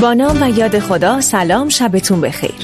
با نام و یاد خدا سلام شبتون بخیر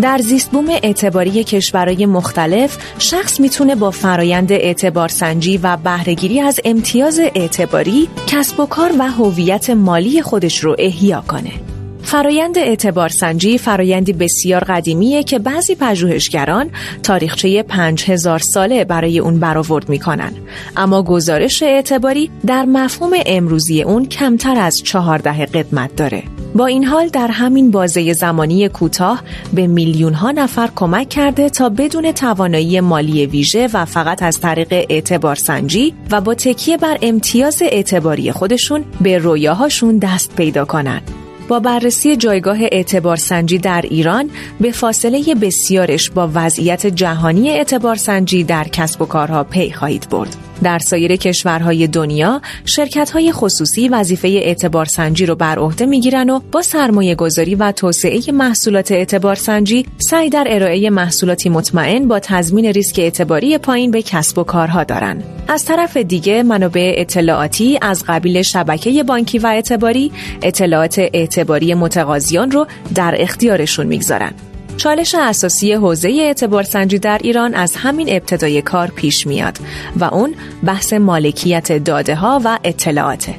در زیست بوم اعتباری کشورهای مختلف شخص می‌تونه با فرایند اعتبار سنجی و بهرهگیری از امتیاز اعتباری کسب و کار و هویت مالی خودش رو احیا کنه. فرایند اعتبار سنجی فرایندی بسیار قدیمیه که بعضی پژوهشگران تاریخچه 5000 ساله برای اون برآورد می‌کنن اما گزارش اعتباری در مفهوم امروزی اون کمتر از چهارده قدمت داره با این حال در همین بازه زمانی کوتاه به میلیون ها نفر کمک کرده تا بدون توانایی مالی ویژه و فقط از طریق اعتبار سنجی و با تکیه بر امتیاز اعتباری خودشون به رویاهاشون دست پیدا کنند. با بررسی جایگاه اعتبار سنجی در ایران به فاصله بسیارش با وضعیت جهانی اعتبار سنجی در کسب و کارها پی خواهید برد. در سایر کشورهای دنیا شرکت های خصوصی وظیفه اعتبار سنجی رو بر عهده می‌گیرن و با سرمایه گذاری و توسعه محصولات اعتبار سنجی سعی در ارائه محصولاتی مطمئن با تضمین ریسک اعتباری پایین به کسب و کارها دارند. از طرف دیگه منابع اطلاعاتی از قبیل شبکه بانکی و اعتباری اطلاعات اعتباری متقاضیان رو در اختیارشون می‌گذارن. چالش اساسی حوزه اعتبار سنجی در ایران از همین ابتدای کار پیش میاد و اون بحث مالکیت داده ها و اطلاعاته.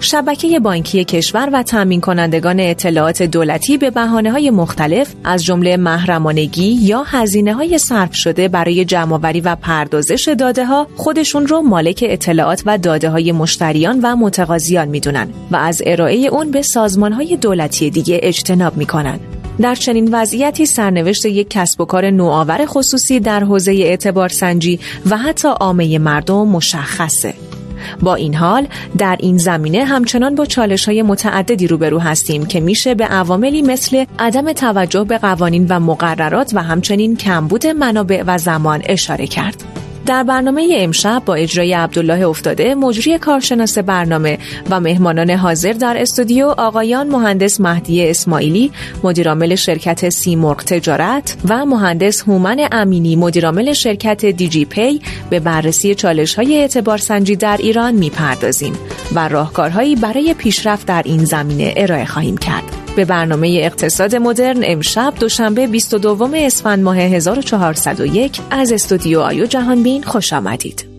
شبکه بانکی کشور و تامین کنندگان اطلاعات دولتی به بحانه های مختلف از جمله محرمانگی یا هزینه های صرف شده برای جمعآوری و پردازش داده ها خودشون رو مالک اطلاعات و داده های مشتریان و متقاضیان می‌دونن و از ارائه اون به سازمان های دولتی دیگه اجتناب می‌کنن. در چنین وضعیتی سرنوشت یک کسب و کار نوآور خصوصی در حوزه اعتبار سنجی و حتی عامه مردم مشخصه. با این حال در این زمینه همچنان با چالش های متعددی روبرو هستیم که میشه به عواملی مثل عدم توجه به قوانین و مقررات و همچنین کمبود منابع و زمان اشاره کرد. در برنامه امشب با اجرای عبدالله افتاده مجری کارشناس برنامه و مهمانان حاضر در استودیو آقایان مهندس مهدی اسماعیلی مدیرعامل شرکت سیمرغ تجارت و مهندس هومن امینی مدیرعامل شرکت دیجی پی به بررسی چالش های اعتبار سنجی در ایران می‌پردازیم و راهکارهایی برای پیشرفت در این زمینه ارائه خواهیم کرد. به برنامه اقتصاد مدرن امشب دوشنبه 22 اسفند ماه 1401 از استودیو آیو جهانبین خوش آمدید.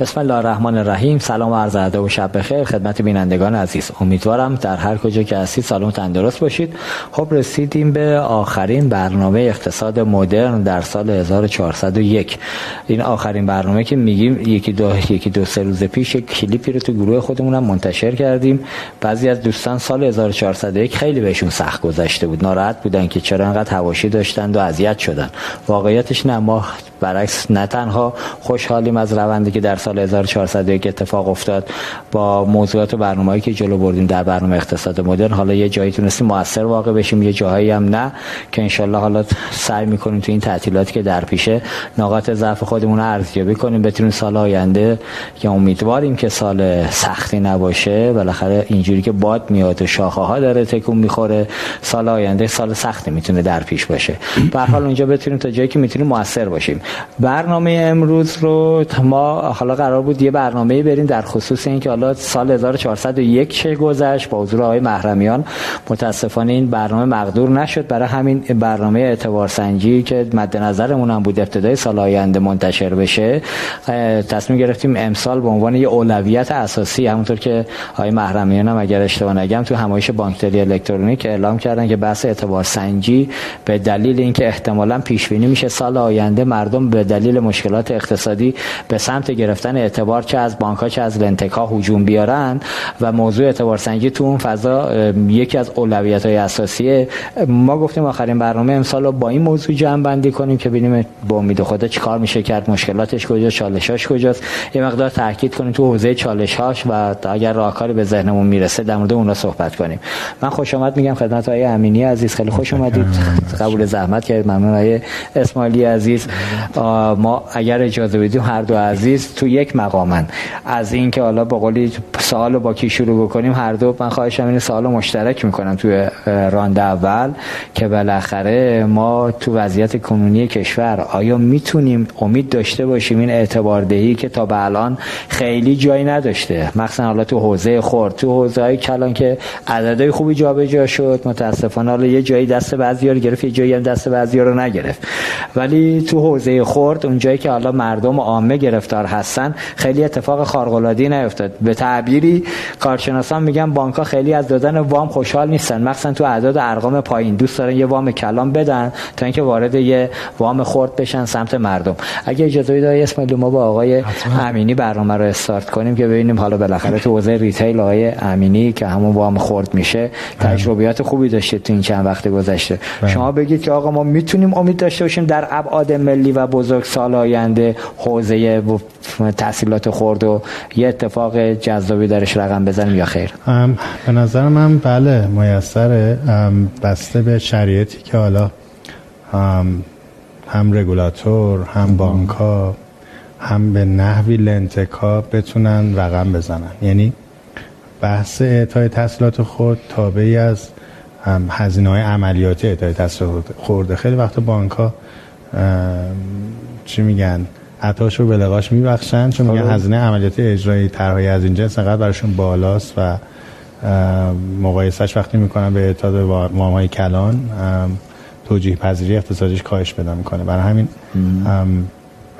بسم الله الرحمن الرحیم. سلام و عرض ادب و شب بخیر. خدمت بینندگان عزیز. امیدوارم در هر کجا که هستید سالم تندرست باشید. خب رسیدیم به آخرین برنامه اقتصاد مدرن در سال 1401 این آخرین برنامه که میگیم یکی دو یکی دو سه روز پیش یک کلیپی رو تو گروه خودمون منتشر کردیم. بعضی از دوستان سال 1401 خیلی بهشون سخت گذشته بود. ناراحت بودن که چرا انقدر حواشی داشتند و اذیت شدن. واقعیتش نه ما برعکس نه تنها. خوشحالیم از روندی که در سال 1401 اتفاق افتاد با موضوعات و برنامه‌ای که جلو بردیم در برنامه اقتصاد مدرن. حالا یه جایی تونستیم موثر واقع بشیم یه جاهایی هم نه که انشالله حالا سعی می‌کنیم تو این تعطیلاتی که در پیشه نقاط ضعف خودمون رو ارزیابی کنیم بتونیم سال آینده که امیدواریم که سال سختی نباشه بالاخره اینجوری که باد میاد و شاخه ها داره تکون می‌خوره سال آینده سال سختی می‌تونه در پیش باشه. به حال اونجا بتونیم تا جایی که می‌تونیم موثر باشیم. برنامه امروز رو ما حالا قرار بود یه برنامه بریم در خصوص اینکه حالا سال 1401 چه گذشت با حضور آقای محرمیان. متاسفانه این برنامه مقدور نشد. برای همین برنامه اعتبار سنجی که مد نظرمون هم بود ابتدای سال آینده منتشر بشه تصمیم گرفتیم امسال به عنوان یه اولویت اساسی همونطور که آقای محرمیان هم اگر اشتباه نگم تو همایش بانکداری الکترونیک اعلام کردن که بحث اعتبار سنجی به دلیل اینکه احتمالاً پیش بینی میشه سال آینده مردم به دلیل مشکلات اقتصادی به سمت گرفتن اعتبار چه از بانک ها چه از لنتک ها هجوم بیارن و موضوع اعتبار سنجی تو اون فضا یکی از اولویت های اساسیه. ما گفتیم آخرین برنامه امسال رو با این موضوع جمع بندی کنیم که ببینیم با امید خدا چیکار میشه کرد مشکلاتش کجا چالشاش کجاست. یه مقدار تاکید کنیم تو حوزه چالش هاش و اگر راهکاری به ذهنمون می‌رسه در مورد اونها صحبت کنیم. من خوش آمد میگم خدمت آقای امینی عزیز خیلی خوش اومدید. قبول زحمت کردید ممنون آقای اسماعیلی عزیز. ما اگر اجازه بدیم هر دو عزیز تو یک مقامن. از اینکه حالا با قولی سوال با کی شروع بکنیم هر دو من خواهشم این سوال مشترک می‌کنم توی رانده اول که بالاخره ما تو وضعیت کنونی کشور آیا می‌تونیم امید داشته باشیم این اعتبار دهی که تا به الان خیلی جایی نداشته؟ مثلا حالا تو حوزه خورد تو حوزه های کلان که عددهای خوبی جابجا شد متاسفانه حالا یه جایی دست بعضی رو گرفت یه جایی هم دست بعضی رو نگرفت. ولی تو حوزه خورد اون جایی که حالا مردم عامه گرفتار هستن خیلی اتفاق خارق العاده نیفتاد. به تعبیری کارشناسان میگن بانک ها خیلی از دادن وام خوشحال نیستن. مثلا تو اعداد ارقام پایین. دوست دارن یه وام کلان بدن تا اینکه وارد یه وام خورد بشن سمت مردم. اگه اجازه بدید اسماعیل ما با آقای امینی برنامه رو استارت کنیم که ببینیم حالا بالاخره تو حوزه ریتیل آقای امینی که همون وام خورد میشه بله. تجربیات خوبی داشته تو این چند وقت گذشته. بله. شما بگید که آقا ما می‌تونیم امید داشته باشیم در ابعاد ملی و بزرگ سال آینده حوزه تحصیلات خورد و یه اتفاق جذابی درش رقم بزنیم یا خیر؟ به نظر من بله میسره. بسته به شریعتی که حالا هم رگولاتور هم بانک ها هم به نحوی لنتکا بتونن رقم بزنن. یعنی بحث اعطای تحصیلات خود تابعی از هزینه های عملیاتی اعطای تحصیلات خورده خیلی وقت بانک ها چی میگن؟ عطاش رو به لقاش میبخشن چون میگن هزینه عملیاتی اجرایی طرحهای از این جنس براشون بالاست و مقایسهش وقتی می‌کنن با اعطای وام کلان توجیه پذیری اقتصادیش کاهش پیدا می‌کنه. برای همین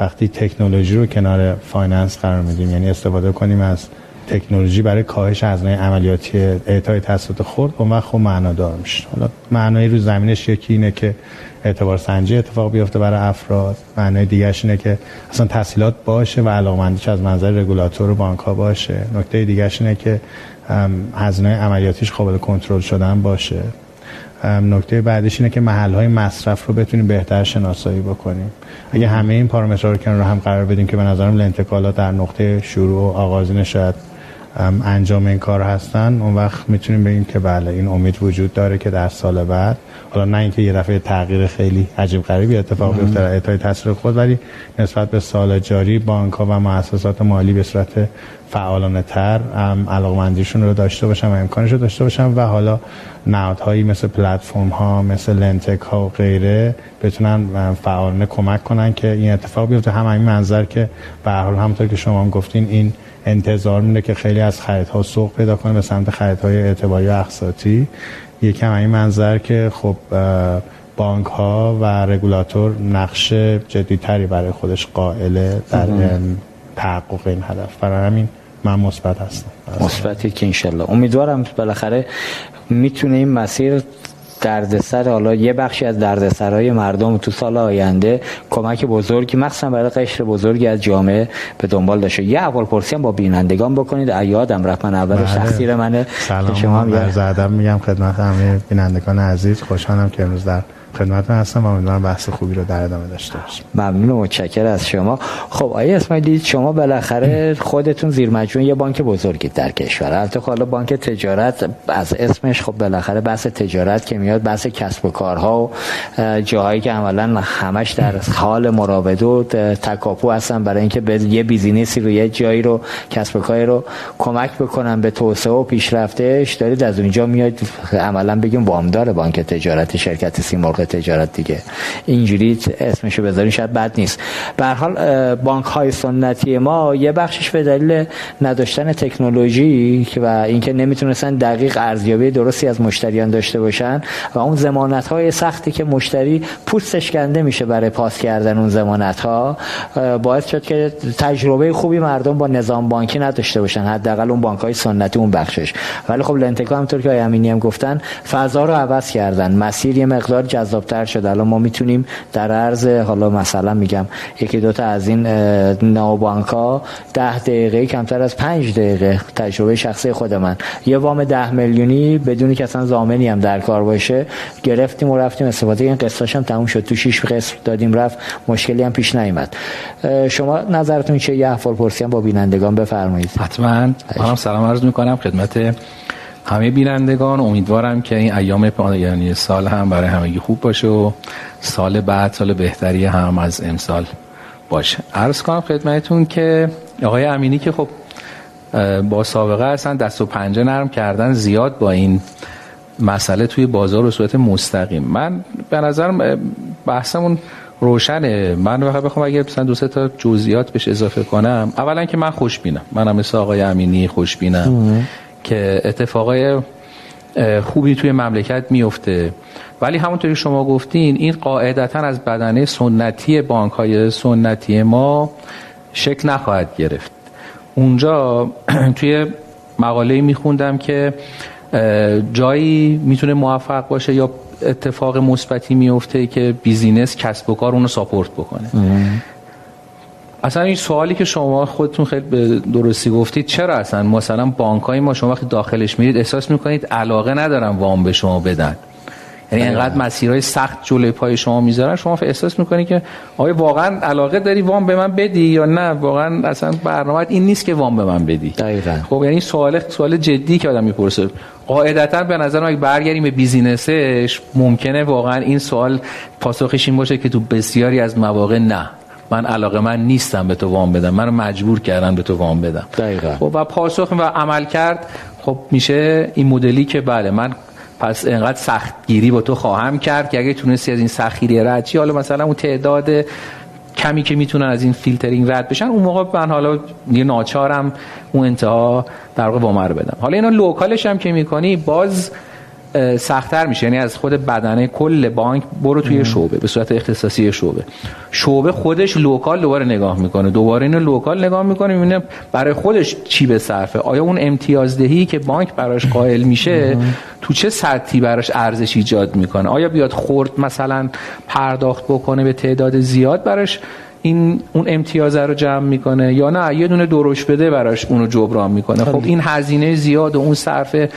وقتی تکنولوژی رو کنار finance قرار میدیم یعنی استفاده کنیم از تکنولوژی برای کاهش هزینه عملیاتی اعطای تسهیلات خرد اون وقت خب معنادار میشه. حالا معنای رو زمینش یکی اینه که اعتبار سنجی اتفاق بیفته برای افراد. معنای دیگرش اینه که اصلا تسهیلات باشه و علاقمندیش از منظر رگولاتور و بانک باشه. نکته دیگرش اینه که هزینه عملیاتیش قابل کنترل شدن باشه. نکته بعدش اینه که محل های مصرف رو بتونیم بهتر شناسایی بکنیم. اگه همه این پارامترها رو کنار هم قرار بدیم که به نظرم لنتکالا در نقطه شروع و آغازین شاید انجام این کار هستن. اون وقت می‌تونیم بگیم که بله این امید وجود داره که در سال بعد حالا نه اینکه یه دفعه تغییر خیلی عجیب غریبی اتفاق بیفته در اعطای تاثیر خود ولی نسبت به سال جاری بانک ها و مؤسسات مالی به صورت فعالانه تر علاقمندیشون رو داشته باشن و امکانش رو داشته باشن و حالا نهادهایی مثل پلتفرم ها مثل لنتک ها و غیره بتونن فعالانه کمک کنن که این اتفاق بیفته. هم این منظر که به حال همونطور که شما هم گفتین این انتظار میده که خیلی از خریدها سوق پیدا کنه به سمت خریدهای اعتباری و اقساطی یکم این منظر که خب بانک ها و رگولاتور نقش جدیتری برای خودش قائله در تحقق این هدف. برای همین من مثبت هستم. مثبتی که انشالله امیدوارم بالاخره می‌تونه این مسیر دردسر حالا یه بخشی از دردسرهای مردم تو سال آینده کمک بزرگی مخصوصا برای قشر بزرگی از جامعه به دنبال داشته. یه اول پرسی هم با بینندگان بکنید. ایادم رفت من اول بله. شخصی منه. سلام شما هم میگم خدمت همه بینندگان عزیز. خوشحالم که امروز در خدمت هستم و امیدوارم بحث خوبی رو در ادامه داشته باشیم. ممنون و متشکر از شما. خب آیا اسماعیلی شما بالاخره خودتون زیر مجموعه یه بانک بزرگی در کشور. البته حالا بانک تجارت از اسمش خب بالاخره بحث تجارت که میاد بحث کسب و کارها و جاهایی که عملا همش در حال مراوده و تکاپو هستن برای اینکه به یه بیزینسی رو یه جایی رو کسب و کاری رو کمک بکنن به توسعه و پیشرفتش. دارید از اونجا میاد عملا بگیم وامدار بانک تجارت شرکت سیمرغ. تجارت دیگه. اینجوری اسمشو بذارین شاید بد نیست. به حال بانک های سنتی ما یه بخشش به دلیل نداشتن تکنولوژی و اینکه نمی‌تونستن دقیق ارزیابی درستی از مشتریان داشته باشن و اون ضمانت های سختی که مشتری پوستش کنده میشه برای پاس کردن اون ضمانت ها باعث شد که تجربه خوبی مردم با نظام بانکی نداشته باشن حداقل اون بانک های سنتی اون بخشش. ولی خب لنتکا همونطور که آقای امینی هم گفتن فضا رو عوض کردن. مسیر یه مقدار جذابتر شده الان ما می‌تونیم در عرض حالا مثلا میگم یکی دوتا از این نوبانک ها ده دقیقه کمتر از پنج دقیقه تجربه شخصی خود من. یه وام ده میلیونی بدونی که اصلا زامنی هم در کار باشه گرفتیم و رفتیم. استفاده این قسطاش هم تموم شد. تو شیش قسط دادیم رفت. مشکلی هم پیش نیومد. شما نظرتون چه یه احوال پرسی هم با بینندگان بفرمایید. حتما. منم سلام عرض می‌کنم خدمت همه بینندگان امیدوارم که این ایام یعنی سال هم برای همگی خوب باشه و سال بعد سال بهتری هم از امسال باشه. عرض کنم خدمتون که آقای امینی که خب با سابقه هستن دست و پنجه نرم کردن زیاد با این مسئله توی بازار و صورت مستقیم. من به نظرم بحثمون روشنه. من واقعا بخوام اگه مثلا دو تا جزئیات بهش اضافه کنم اولا که من خوشبینم. منم مثل آقای امینی خوشبینم. که اتفاقای خوبی توی مملکت میفته. ولی همونطوری شما گفتین این قاعدتا از بدنه سنتی بانک های سنتی ما شکل نخواهد گرفت. اونجا توی مقاله میخوندم که جایی می‌تونه موفق باشه یا اتفاق مثبتی میفته که business کسب و کار اونو support بکنه. اصلا این سوالی که شما خودتون خیلی به درستی گفتید چرا اصلا؟ مثلا بانک های ما شما وقتی داخلش میرید احساس می‌کنید علاقه ندارن وام به شما بدن. یعنی انقدر مسیرهای سخت جلوی پای شما می‌ذارن شما احساس می‌کنی که آیا واقعا علاقه داری وام به من بدی یا نه؟ واقعا اصلا برنامه این نیست که وام به من بدی. دقیقاً. خب یعنی سوال سوال جدی که آدم می‌پرسه. قاعدتا به نظر من برگردیم به business ش ممکنه واقعا این سوال پاسخش این باشه که تو بسیاری از مواقع نه. من علاقه من نیستم به تو وام بدم. منو مجبور کردن به تو وام بدم. دقیقا. خب و پاسخ و عمل کرد. خب میشه این مدلی که بله من پس انقدر سختگیری با تو خواهم کرد که اگه تونستی از این سختگیری رد چی حالا مثلا اون تعداد کمی که می‌تونن از این فیلترینگ رد بشن اون موقع من حالا یه ناچارم اون انتها در واقع بدم. حالا اینا local ش هم که می‌کنی باز سختتر میشه. یعنی از خود بدنه کل بانک برو توی شعبه به صورت اختصاصی شعبه. شعبه خودش local دوباره نگاه می‌کنه. دوباره اینو local نگاه می‌کنه می‌بینه برای خودش چی به صرفه. آیا اون امتیازدهی که بانک براش قائل میشه تو چه سطحی براش ارزش ایجاد می‌کنه؟ آیا بیاد خرد مثلا پرداخت بکنه به تعداد زیاد؟ براش این اون امتیاز رو جمع می‌کنه یا نه؟ یه دونه دروش بده براش اونو جبران می‌کنه. خب این هزینه زیاد و اون صرفه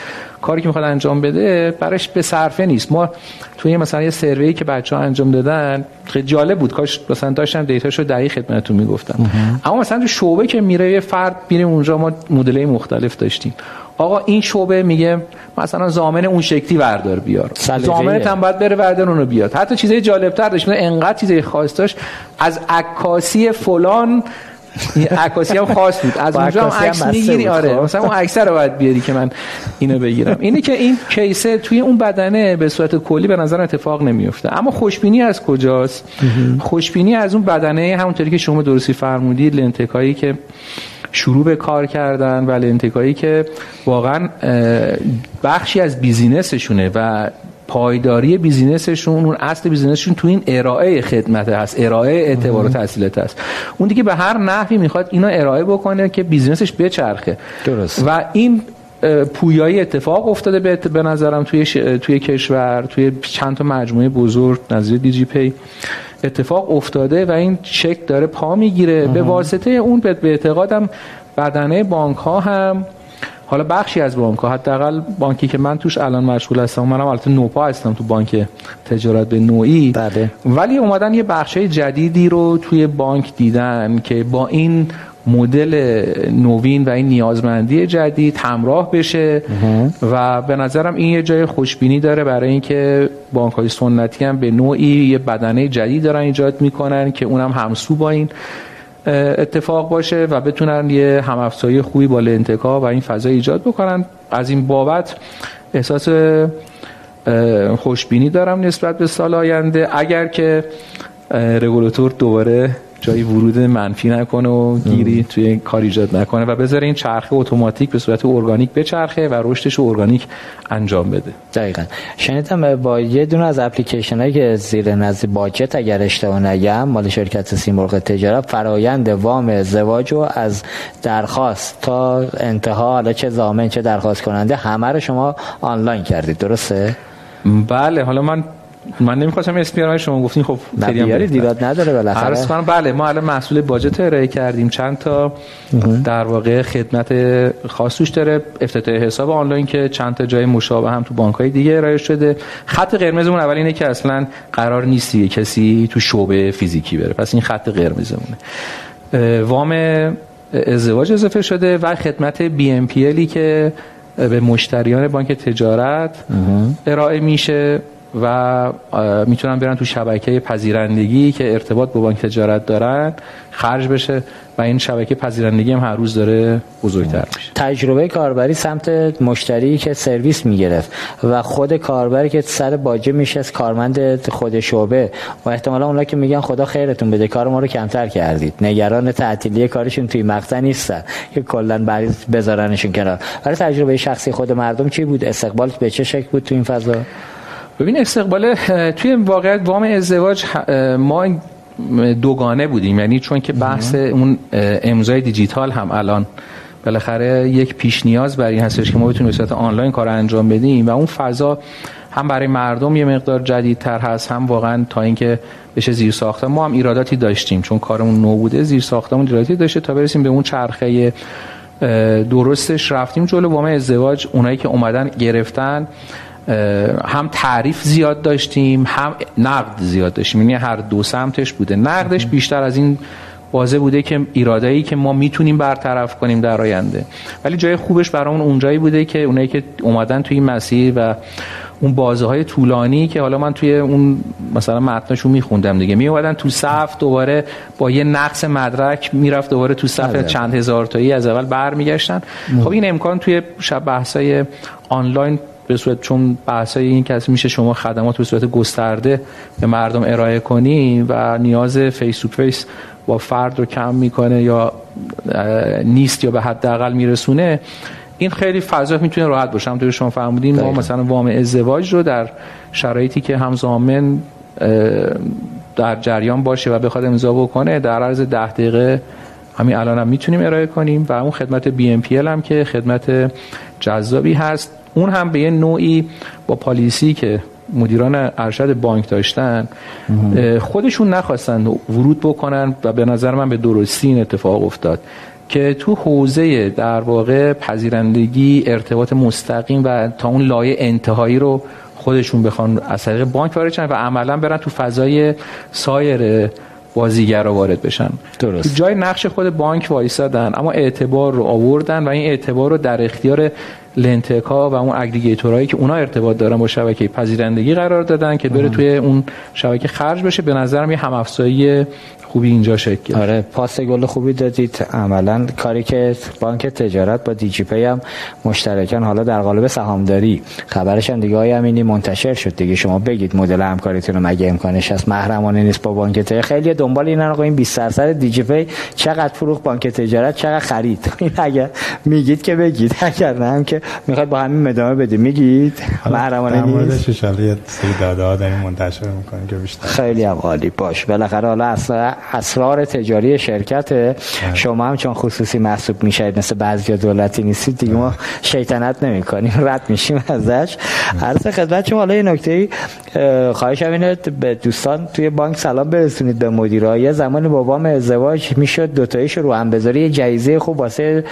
کاری که می‌خواد انجام بده براش به صرفه نیست. ما توی مثلا یه سروی که بچه ها انجام دادن خیلی جالب بود. کاش مثلا داشتم دیتاشو دقیق خدمتتون می‌گفتم. اما مثلا تو شعبه که میره یه فرد میره اونجا ما مدل مختلف داشتیم. آقا این شعبه میگه مثلا زامن اون شکلی وردار بیار. زامن هم باید بره وردار اونو بیاد. حتی چیزای جالب تر داشت انقدر چیزای خاص داشت. از عکاسی فلان عکاسی هم خاص بود. از اونجا هم عکس می‌گیری. آره خب. مثلا اون عکس رو باید بیاری که من اینو بگیرم. اینه که این کیسه توی اون بدنه به صورت کلی به نظر اتفاق نمیفته اما خوشبینی از کجاست؟ خوشبینی از اون بدنه همونطوری که شما درستی فرمودید لنتکایی که شروع به کار کردن و لنتکایی که واقعا بخشی از بیزینسشونه و پایداری business شون اون اصل business شون تو این ارائه خدمت هست ارائه اعتبار و تسهیلات هست. اون دیگه به هر نحوی می‌خواد اینو ارائه بکنه که business ش بچرخه. درست. و این پویایی اتفاق افتاده به نظرم توی توی کشور توی چند تا مجموعه بزرگ نظیر دیجی پی. اتفاق افتاده و این چک داره پا می‌گیره. به واسطه اون به اعتقادم بدنه بانک ها هم حالا بخشی از بانک ها حداقل بانکی که من توش الان مشغول هستم منم البته نوپا هستم تو بانک تجارت به نوعی. بله. ولی اومدن یه بخش جدیدی رو توی بانک دیدن که با این مدل نوین و این نیازمندی جدید همراه بشه و به نظرم این یه جای خوشبینی داره برای اینکه بانک های سنتی هم به نوعی یه بدنه جدید دارن ایجاد می‌کنن که اونم همسو با این اتفاق باشه و بتونن یه همافزایی خوبی با لنتکا و این فضا ایجاد بکنن. از این بابت احساس خوشبینی دارم نسبت به سال آینده. اگر که رگولاتور دوباره جایی ورود منفی نکنه و گیری توی کار ایجاد نکنه و بذاره این چرخه اتوماتیک به صورت ارگانیک بچرخه و رشدش رو ارگانیک انجام بده. دقیقا. شنیدم با یه دونه از اپلیکیشن هایی که زیر نزد باجت اگر اشتباه نگم مال شرکت سیمرغ تجارت فرایند وام ازدواج رو از درخواست تا انتها حالا چه زامن چه درخواست کننده همه رو شما آنلاین کردید. درسته؟ بله حالا من من نمی‌خواستم اسم بیارم شما گفتین خب بیاری دیراد نداره بالاخره. عرض کنم بله ما الان مسئول باجت ارائه کردیم. چند تا در واقع خدمت خاص توش داره. افتتاح حساب آنلاین که چند تا جای مشابه هم تو بانک های دیگه ارائه شده. خط قرمزمون اول اینه که اصلا قرار نیستی کسی تو شعبه فیزیکی بره. پس این خط قرمزمونه. وام ازدواج اضافه شده و خدمت بی ام پی که به مشتریان بانک تجارت ارائه میشه. و می‌تونن برن تو شبکه پذیرندگی که ارتباط با بانک تجارت دارن خرج بشه و این شبکه پذیرندگی هم هر روز داره بزرگتر میشه. تجربه کاربری سمت مشتری که سرویس می‌گرفت و خود کاربری که سر باجه میشه کارمند خود شعبه و احتمالا اونا که میگن خدا خیرتون بده کار ما رو کمتر کردید. نگران تعطیلی کارشون توی مقطع نیستن که کلا بعد بذارنشون کنار. برای تجربه شخصی خود مردم چی بود؟ استقبال به چه شکل بود تو این فضا؟ ببین استقبال توی واقعیت وام ازدواج ما دوگانه بودیم. یعنی چون که بحث اون امضای دیجیتال هم الان بالاخره یک پیش نیاز برای این هستش که ما بتونیم به صورت آنلاین کار انجام بدیم و اون فضا هم برای مردم یه مقدار جدیدتر هست هم واقعا تا اینکه بشه زیر ساخته ما هم ایراداتی داشتیم. چون کارمون نو بوده زیر ساختمون ایراداتی داشته تا برسیم به اون چرخه درستش رفتیم جلو. وام ازدواج اونایی که اومدن گرفتن هم تعریف زیاد داشتیم هم نقد زیاد داشتیم. یعنی هر دو سمتش بوده. نقدش بیشتر از این واضح بوده که ایرادایی که ما می‌تونیم برطرف کنیم در آینده. ولی جای خوبش برامون اونجایی بوده که اونایی که اومدن توی این مسیر و اون بازه های طولانی که حالا من توی اون مثلا متنشو میخوندم دیگه. می اومدن تو صف دوباره با یه نقص مدرک می‌رفت دوباره تو صف بله. چند هزار تایی از اول برمیگشتن. خب این امکان توی شب بحثای آنلاین به صورت چون بحثای این که میشه شما خدمات به صورت گسترده به مردم ارائه کنی و نیاز face to face با فرد رو کم می‌کنه یا نیست یا به حداقل میرسونه این خیلی فضا می‌تونه راحت باشه. همونطور شما فرمودین ما مثلا وام ازدواج رو در شرایطی که هم زامن در جریان باشه و بخواد امضا بکنه در عرض ده دقیقه همین الان هم می‌تونیم ارائه کنیم. و اون خدمت BNPL هم که خدمت جذابی هست. اون هم به یه نوعی با پالیسی که مدیران ارشد بانک داشتن خودشون نخواستن ورود بکنن و به نظر من به درستی این اتفاق افتاد که تو حوزه در واقع پذیرندگی ارتباط مستقیم و تا اون لایه انتهایی رو خودشون بخوان از طریق بانک وارد و عملا برن تو فضای سایر بازیگر رو وارد بشن درست. جای نقش خود بانک وایسادن اما اعتبار رو آوردن و این اعتبار رو در اختیار لنتکا و اون اگریگیتورهایی که اونا ارتباط دارن با شبکه پذیرندگی قرار دادن که بره توی اون شبکه خرج بشه. به نظرم یه هم خوبی اینجا شکل آره پاس گل خوبی دادید. عملا کاری که بانک تجارت با دیجی پی هم مشترکان حالا در قالب سهامداری. خبرش هم دیگه های امینی منتشر شد دیگه. شما بگید مدل همکاریتون رو مگه امکانش هست؟ محرمانه نیست با بانک تجارت. خیلی دنبال این آقا این 20 درصد دیجی پی چقدر فروخت بانک تجارت چقدر خرید. این اگر میگید که بگید. اگر نه هم که می‌خواد با همین ادامه بدید میگید؟ محرمانه نیست؟ شاء الله سری داده ها داریم منتشر می‌کنیم که بیشتر. خیلی هم عالی. باش. بالاخره حالا اسرار تجاری شرکت بله. شما هم چون خصوصی محسوب میشید مثل بعضی دولتی نیستید دیگه ما شیطنت نمی‌کنیم. رد میشیم ازش. عرض خدمت شما حالا یه نکته خواهش اینه به دوستان توی بانک سلام برسونید به مدیرا یه زمانی بابام ازدواج می‌شد دو تایش رو هم بذاری. یه جایزه خوب واسه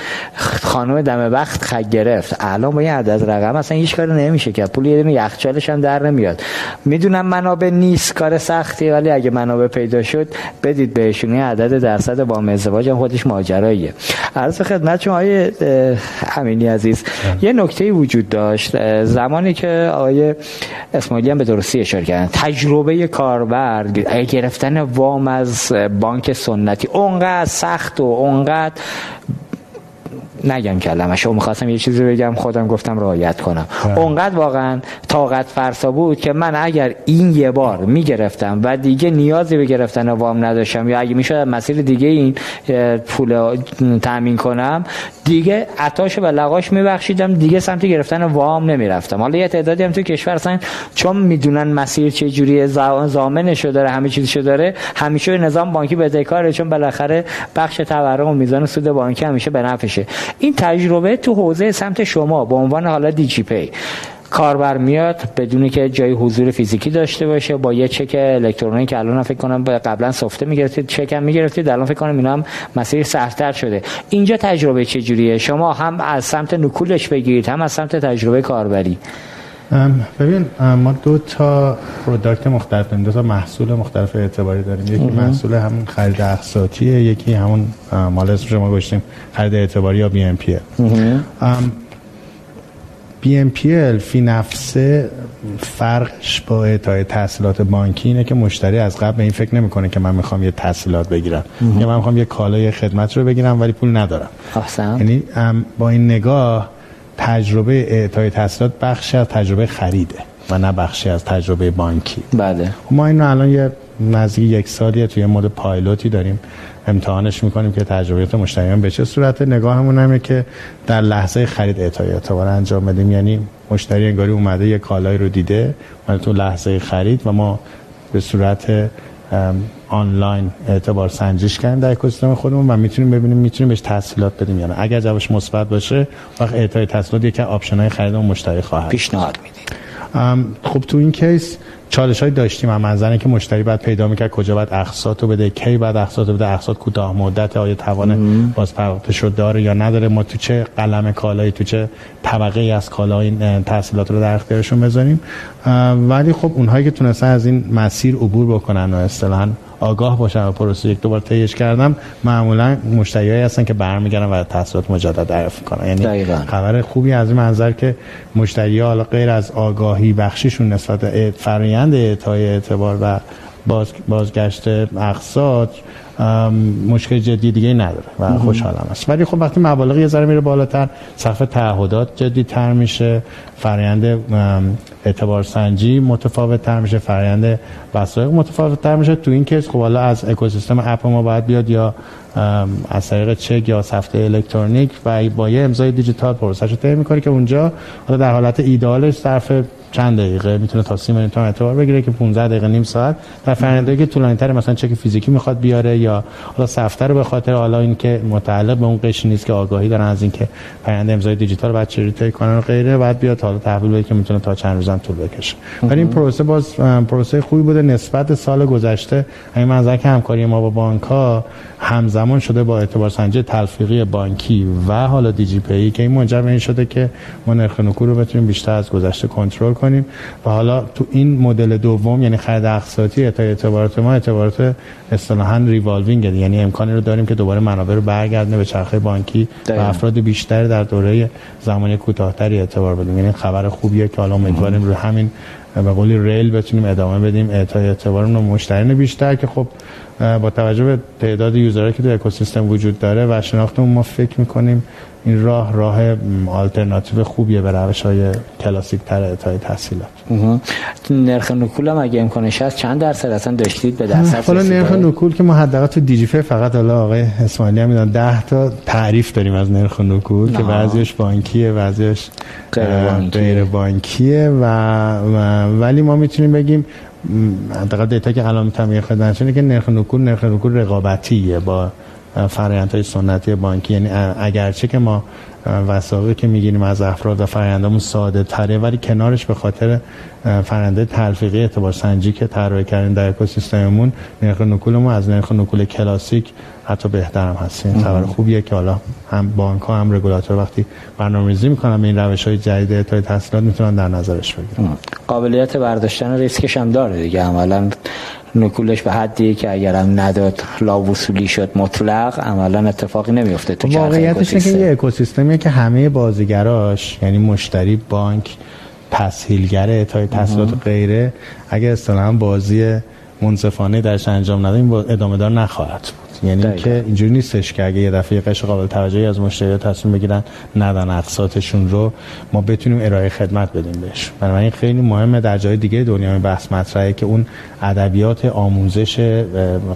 خانم دم وقت خگ گرفت. الان با این عدد رقم اصلا هیچ کاری نمیشه که. پول یه دونه یخچالش هم در نمیاد. می‌دونم منابع نیست کار سختی ولی اگه منابع پیدا شد بدید بهشون. عدد درصد وام ازدواج هم خودش ماجراییه. عرض خدمت شما آقای امینی عزیز یه نکته وجود داشت. زمانی که آقای اسماعیلی هم به درستی اشاره کردن تجربه کاربر گرفتن وام از بانک سنتی اونقدر سخت و اونقدر نگم کلمه. شو می‌خواستم یه چیزی بگم خودم گفتم رعایت کنم. بله. اونقدر واقعا طاقت فرسا بود که من اگر این یه بار می‌گرفتم و دیگه نیازی به گرفتن وام نداشتم یا اگه می‌شد مسیر دیگه این پول تامین کنم دیگه عطاش و لقاش میبخشیدم دیگه سمت گرفتن وام نمی‌رفتم. حالا یه تعدادی هم تو کشور هستن چون می‌دونن مسیر چه جوری زامنشو داره همه چیزشو داره همیشه نظام بانکی بدهکاره چون بالاخره بخش تورم و میزان سود بانکی همیشه به نفعشه. این تجربه تو حوزه سمت شما به عنوان حالا دیجی پی کاربر میاد بدونی که جای حضور فیزیکی داشته باشه با یه چک الکترونیکی که الان فکر کنم قبلا سفته می‌گرفتید چک هم می‌گرفتید الان فکر کنم اینا هم مسیر سختتر شده. اینجا تجربه چه جوریه شما هم از سمت نکولش بگیرید هم از سمت تجربه کاربری. ببین ما دو تا product مختلف داریم دو تا محصول مختلف اعتباری داریم. یکی محصول همون خرید اقساطیه یکی همون مال اسم شما گوشتیم خرید اعتباری یا بی ام پی BNPL فی نفسه فرقش با اعطای تحصیلات بانکی اینه که مشتری از قبل به این فکر نمی‌کنه که من می‌خوام یه تحصیلات بگیرم. یا من می‌خوام یه کالای خدمت رو بگیرم ولی پول ندارم. یعنی با این نگاه تجربه اعطای تحصیلات بخشی از تجربه خریده و نه بخشی از تجربه بانکی. بله. ما اینو الان یه نزدیک یک سالیه توی mode pilot ی داریم. امتحانش می‌کنیم که تجربیات مشتریان به چه صورت نگاهمون همه که در لحظه خرید اعطای اعتبار انجام بدیم. یعنی مشتری انگاری اومده یه کالایی رو دیده اومده تو لحظه خرید و ما به صورت آنلاین اعتبار سنجش کردیم در اکوسیستم خودمون و می‌تونیم ببینیم می‌تونیم بهش تسهیلات بدیم یعنی اگر جوابش مثبت باشه وقت اعطای تسهیلات یکی option های خرید مشتری خواهد. پیشنهاد میدیم خب تو این case چالش های داشتیم. هم منظره که مشتری بعد پیدا می‌کرد کجا باید اقساط رو بده کی بعد اقساط رو بده اقساط کوتاه مدت آیا توان باز پرداختش رو داره یا نداره ما تو چه قلم کالایی تو چه طبقه ای از کالا این تحصیلات رو در اختیارشون بذاریم. ولی خب اونهایی که تونستن از این مسیر عبور بکنن و اصطلاحاً آگاه باشن و پروسه یک دوبار طیش کردم معمولا مشتریایی هستن که برمیگردن و تحصیلات مجدد دریافت کنن یعنی دقیقا. خبر خوبی از این منظر که مشتری حالا غیر از آگاهی بخشیشون نسبت فرآیند اعطای اعتبار و باز بازگشت اقساط مشکل جدی دیگه نداره و خوشحالم است ولی خب وقتی مبالغ یه ذره میره بالاتر سقف تعهدات جدی تر میشه فرآیند اعتبار سنجی متفاوت تر میشه فرآیند وثایق متفاوت تر میشه. تو این case خب حالا از اکوسیستم app ما باید بیاد یا از طریق چک یا سفته الکترونیک و با یه امضای دیجیتال process ش رو طی می‌کنه که اونجا حالا در حالت ایدالش صرف چند دقیقه می‌تونه تا 30 میلیون اعتبار بگیره که 15 دقیقه نیم ساعت. در فرآیندی که طولانی تر مثلا چک فیزیکی می‌خواد بیاره یا حالا سفته رو به خاطر حالا اینکه متعلق به اون قش نیست که آگاهی دارن از اینکه فرآیند امضای دیجیتال بعد چه طی کنن و غیره بعد بیاد حالا تحویل بده که می‌تونه تا چند روزم طول بکشه. ولی این پروسه باز پروسه خوبی بوده. نسبت سال گذشته همین منظر که همکاری ما با بانک ها همزمان شده با اعتبار سنجی تلفیقی بانکی و حالا دیجی پی که این منجر به این شده که ما نرخ نکول رو بتونیم بیشتر از گذشته کنترل کنیم. و حالا تو این مدل دوم یعنی خرید اقساطی تا اعتبارات ما اعتبارات اصطلاحا revolving یعنی امکانی رو داریم که دوباره منابع رو برگردونه به چرخه بانکی و افراد بیشتر در دوره زمانی کوتاهتری اعتبار بدیم. یعنی خبر خوبیه که حالا امیدواریم رو همین به قولی rail بتونیم ادامه بدیم. اعطای اعتبار مشتری بیشتر که خب با توجه به تعداد user هایی که تو اکوسیستم وجود داره و شناختمون ما فکر می‌کنیم این راه راه آلترناتیو خوبیه به روش های کلاسیک تر اعطای تحصیلات. نرخ نکول هم اگه امکانش هست چند درصد؟ اصلا داشتید به درصد حالا نرخ نکول که ما حداقل تو دیجیفه فقط حالا آقای اسماعیلی هم میدن 10 تا تعریف داریم از نرخ نکول که بعضیش بانکیه بعضیش غیر بانکیه و, و ولی ما می‌تونیم بگیم حداقل دیتا که الان می‌تونم خدمتتون که نرخ نکول نرخ نکول رقابتیه با های سنتی بانکی. یعنی اگرچه که ما وسایلی که می‌گیریم از افراد و فرآیندمون ساده تره ولی کنارش به خاطر فرآیند تلفیقی اعتبار سنجی که طراحی کردیم در اکوسیستممون نرخ نکولمون از نرخ نکول کلاسیک حتی بهتر هم هست. این خبر خوبیه که حالا هم بانک ها هم رگولاتور وقتی برنامه‌ریزی می‌کنن این روش های جدید اعطای تحصیلات می‌تونن در نظرش بگیرن. قابلیت برداشتن ریسکش هم داره دیگه. عملا نکولش به حدی که اگرم نداد لا وصولی شد مطلق عملا اتفاقی نمیفته تو واقعیتش که یه اکوسیستمیه که همه بازیگراش یعنی مشتری بانک تسهیلگر اعطای تحصیلات غیره اگه اصطلاحا بازی منصفانه درش انجام نده این ادامه دار نخواهد بود. یعنی دقیقا. که اینجوری نیستش که اگه یه دفعه قش قابل توجهی از مشتری تصمیم بگیرن ندن اقساطشون رو ما بتونیم ارائه خدمت بدیم بهش. بنابراین خیلی مهمه در جای دیگه دنیا بحث مطرحه که اون ادبیات آموزش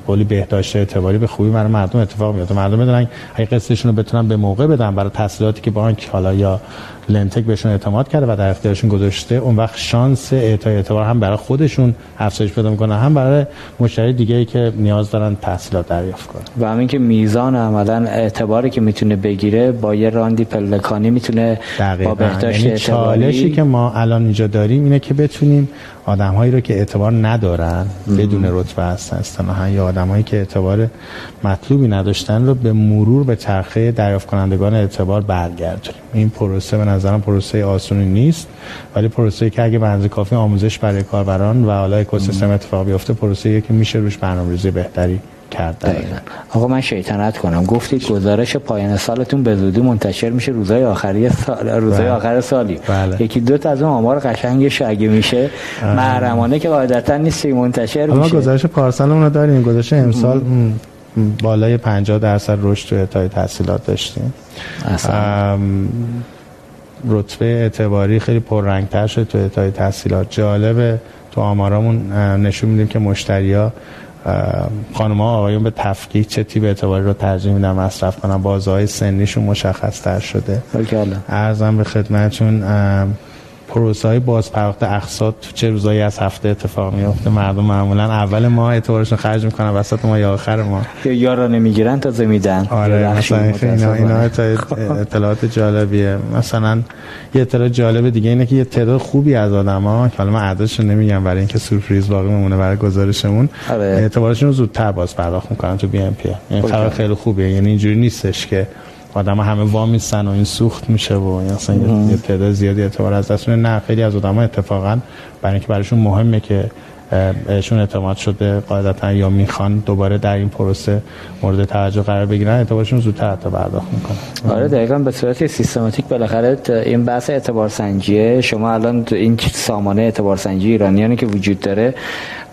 قولی بهداشت اعتباری به خوبی برای مردم اتفاق میفته مردم بدونن اگه قسطشون رو بتونن به موقع بدن برای تحصیلاتی که بانک حالا یا لنتک بهشون اعتماد کرده و در اختیارشون گذاشته اون وقت شانس اعطای اعتبار هم برای خودشون افزایش پیدا می‌کنه هم برای مشتری دیگه ای که نیاز دارن تحصیلات دریافت کنن و همین که میزان عملا اعتباری که می‌تونه بگیره با یه راندی پلکانی می‌تونه با بهداشت یعنی چالشی که ما الان اینجا داریم اینه که بتونیم آدمهایی رو که اعتبار ندارن بدون رتبه هستن اصطلاحا یا آدمهایی که اعتبار مطلوبی نداشتن رو به مرور به چرخه دریافت کنندگان اعتبار برگردونیم. این پروسه به نظرم پروسه آسونی نیست ولی پروسه که اگه بنز کافی آموزش برای کاربران و حالا اکوسیستم اتفاق بیفته پروسه که میشه روش برنامه‌ریزی بهتری کرد. آقا من شیطنت کنم. گفتید گزارش پایان سالتون به زودی منتشر میشه روزهای آخری سال روزهای بله. آخر سالی. بله. یکی دو تا از اون آمار قشنگش اگه میشه محرمانه که قاعدتا نیست منتشر میشه. ما گزارش پارسالمون رو داریم. گزارش امسال بالای 50 درصد رشد تو اعطای تحصیلات داشتیم. رتبه اعتباری خیلی پررنگتر شد تو اعطای تحصیلات. جالبه تو آمارامون نشون میدیم که مشتریا خانم ها آقایون به تفکیک چه تیپ اعتباری رو ترجیح میدن مصرف کنن؟ بازهای سنیشون مشخص تر شده ارزم به خدمتشون پروسه های باز پرداخت اقساط چه روزایی از هفته اتفاق میفته مردم معمولا اول ما اعتبارشون خرج می‌کنن وسط ما یا آخر ما یا یارا نمی‌گیرن تا میدن. آره مثلا اینا اینا اطلاعات جالبیه. مثلا یه اطلاع جالب دیگه اینه که یه تعداد خوبی از آدما که حالا من عددش نمیگم برای اینکه سورپرایز باقی میمونه برای گزارشمون آره. اعتبارشون زودتر باز پرداخت می‌کنن تو بی ام پی. یعنی خبر خیلی خوبیه. یعنی اینجوری نیستش که آدم همه وا میستن و این سوخت میشه و اصلا یه تعداد زیادی اعتبار از دست نه خیلی از آدم اتفاقا برای اینکه برایشون مهمه که بهشون اعتماد شده قاعدتا یا می‌خوان دوباره در این پروسه مورد توجه قرار بگیرن اعتبارشون زودتر حتی پرداخت می‌کنن. آره دقیقا به صورت سیستماتیک بالاخره این بحث اعتبار سنجیه شما الان این سامانه اعتبار سنجی ایرانیانی که وجود داره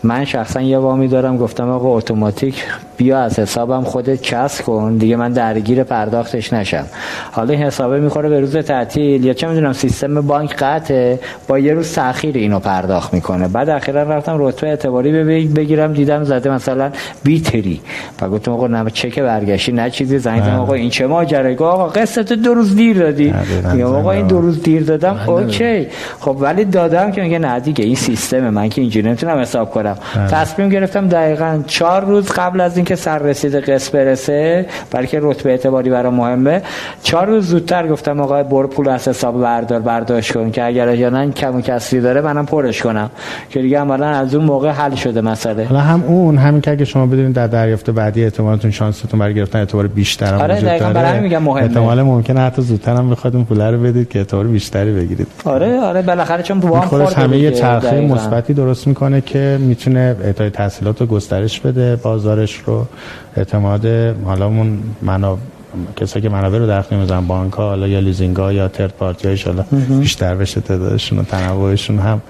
من شخصا یه وامی دارم گفتم آقا اتوماتیک بیا از حسابم خودت کس کن دیگه من درگیر پرداختش نشم. حالا این حسابه می‌خوره به روز تعطیل یا چه می‌دونم سیستم بانک قطعه با یه روز تاخیر اینو پرداخت می‌کنه. بعد اخیرا رفتم رتبه اعتباری بگیرم دیدم زده مثلا بیتری. و گفتم آقا نه چک برگشتی نه چیزی. زنگ زدم آقا این چه ماجرا؟ آقا قسط دو روز دیر دادی. یا آقا این دو روز دیر دادم؟ اوکی. خب ولی دادم که میگه نه دیگه این سیستم من که اینجوری نمی‌تونم حساب کنم. تصمیم گرفتم دقیقا چهار روز قبل از اینکه سر رسید قسط برسه بلکه رتبه اعتباری برای مهمه چهار روز زودتر گفتم آقا برو پول از حساب بردار برداشت کن که اگر احیانا کم و کسری داره منم پرش کنم. که دیگه عملا از اون موقع حل شده مسئله. حالا هم اون همین که اگه شما بدونید در دریافت بعدی احتمالتون شانستون برای گرفتن اعتبار بیشتر آره وجود داره برای میگم مهمه. احتمال ممکنه حتی زودتر هم بخواد اون پول رو بدید که اعتبار بیشتری بگیرید. آره آره بالاخره چون وام خورده همه یه چرخه مثبتی درست می‌کنه که می‌تونه اعطای تحصیلات رو گسترش بده بازارش رو. اعتماد حالا منابع کسایی که منابع رو در اختیار بانک ها حالا یا لیزینگ ها یا third party ها بیشتر بشه تعدادشون و تنوعشون هم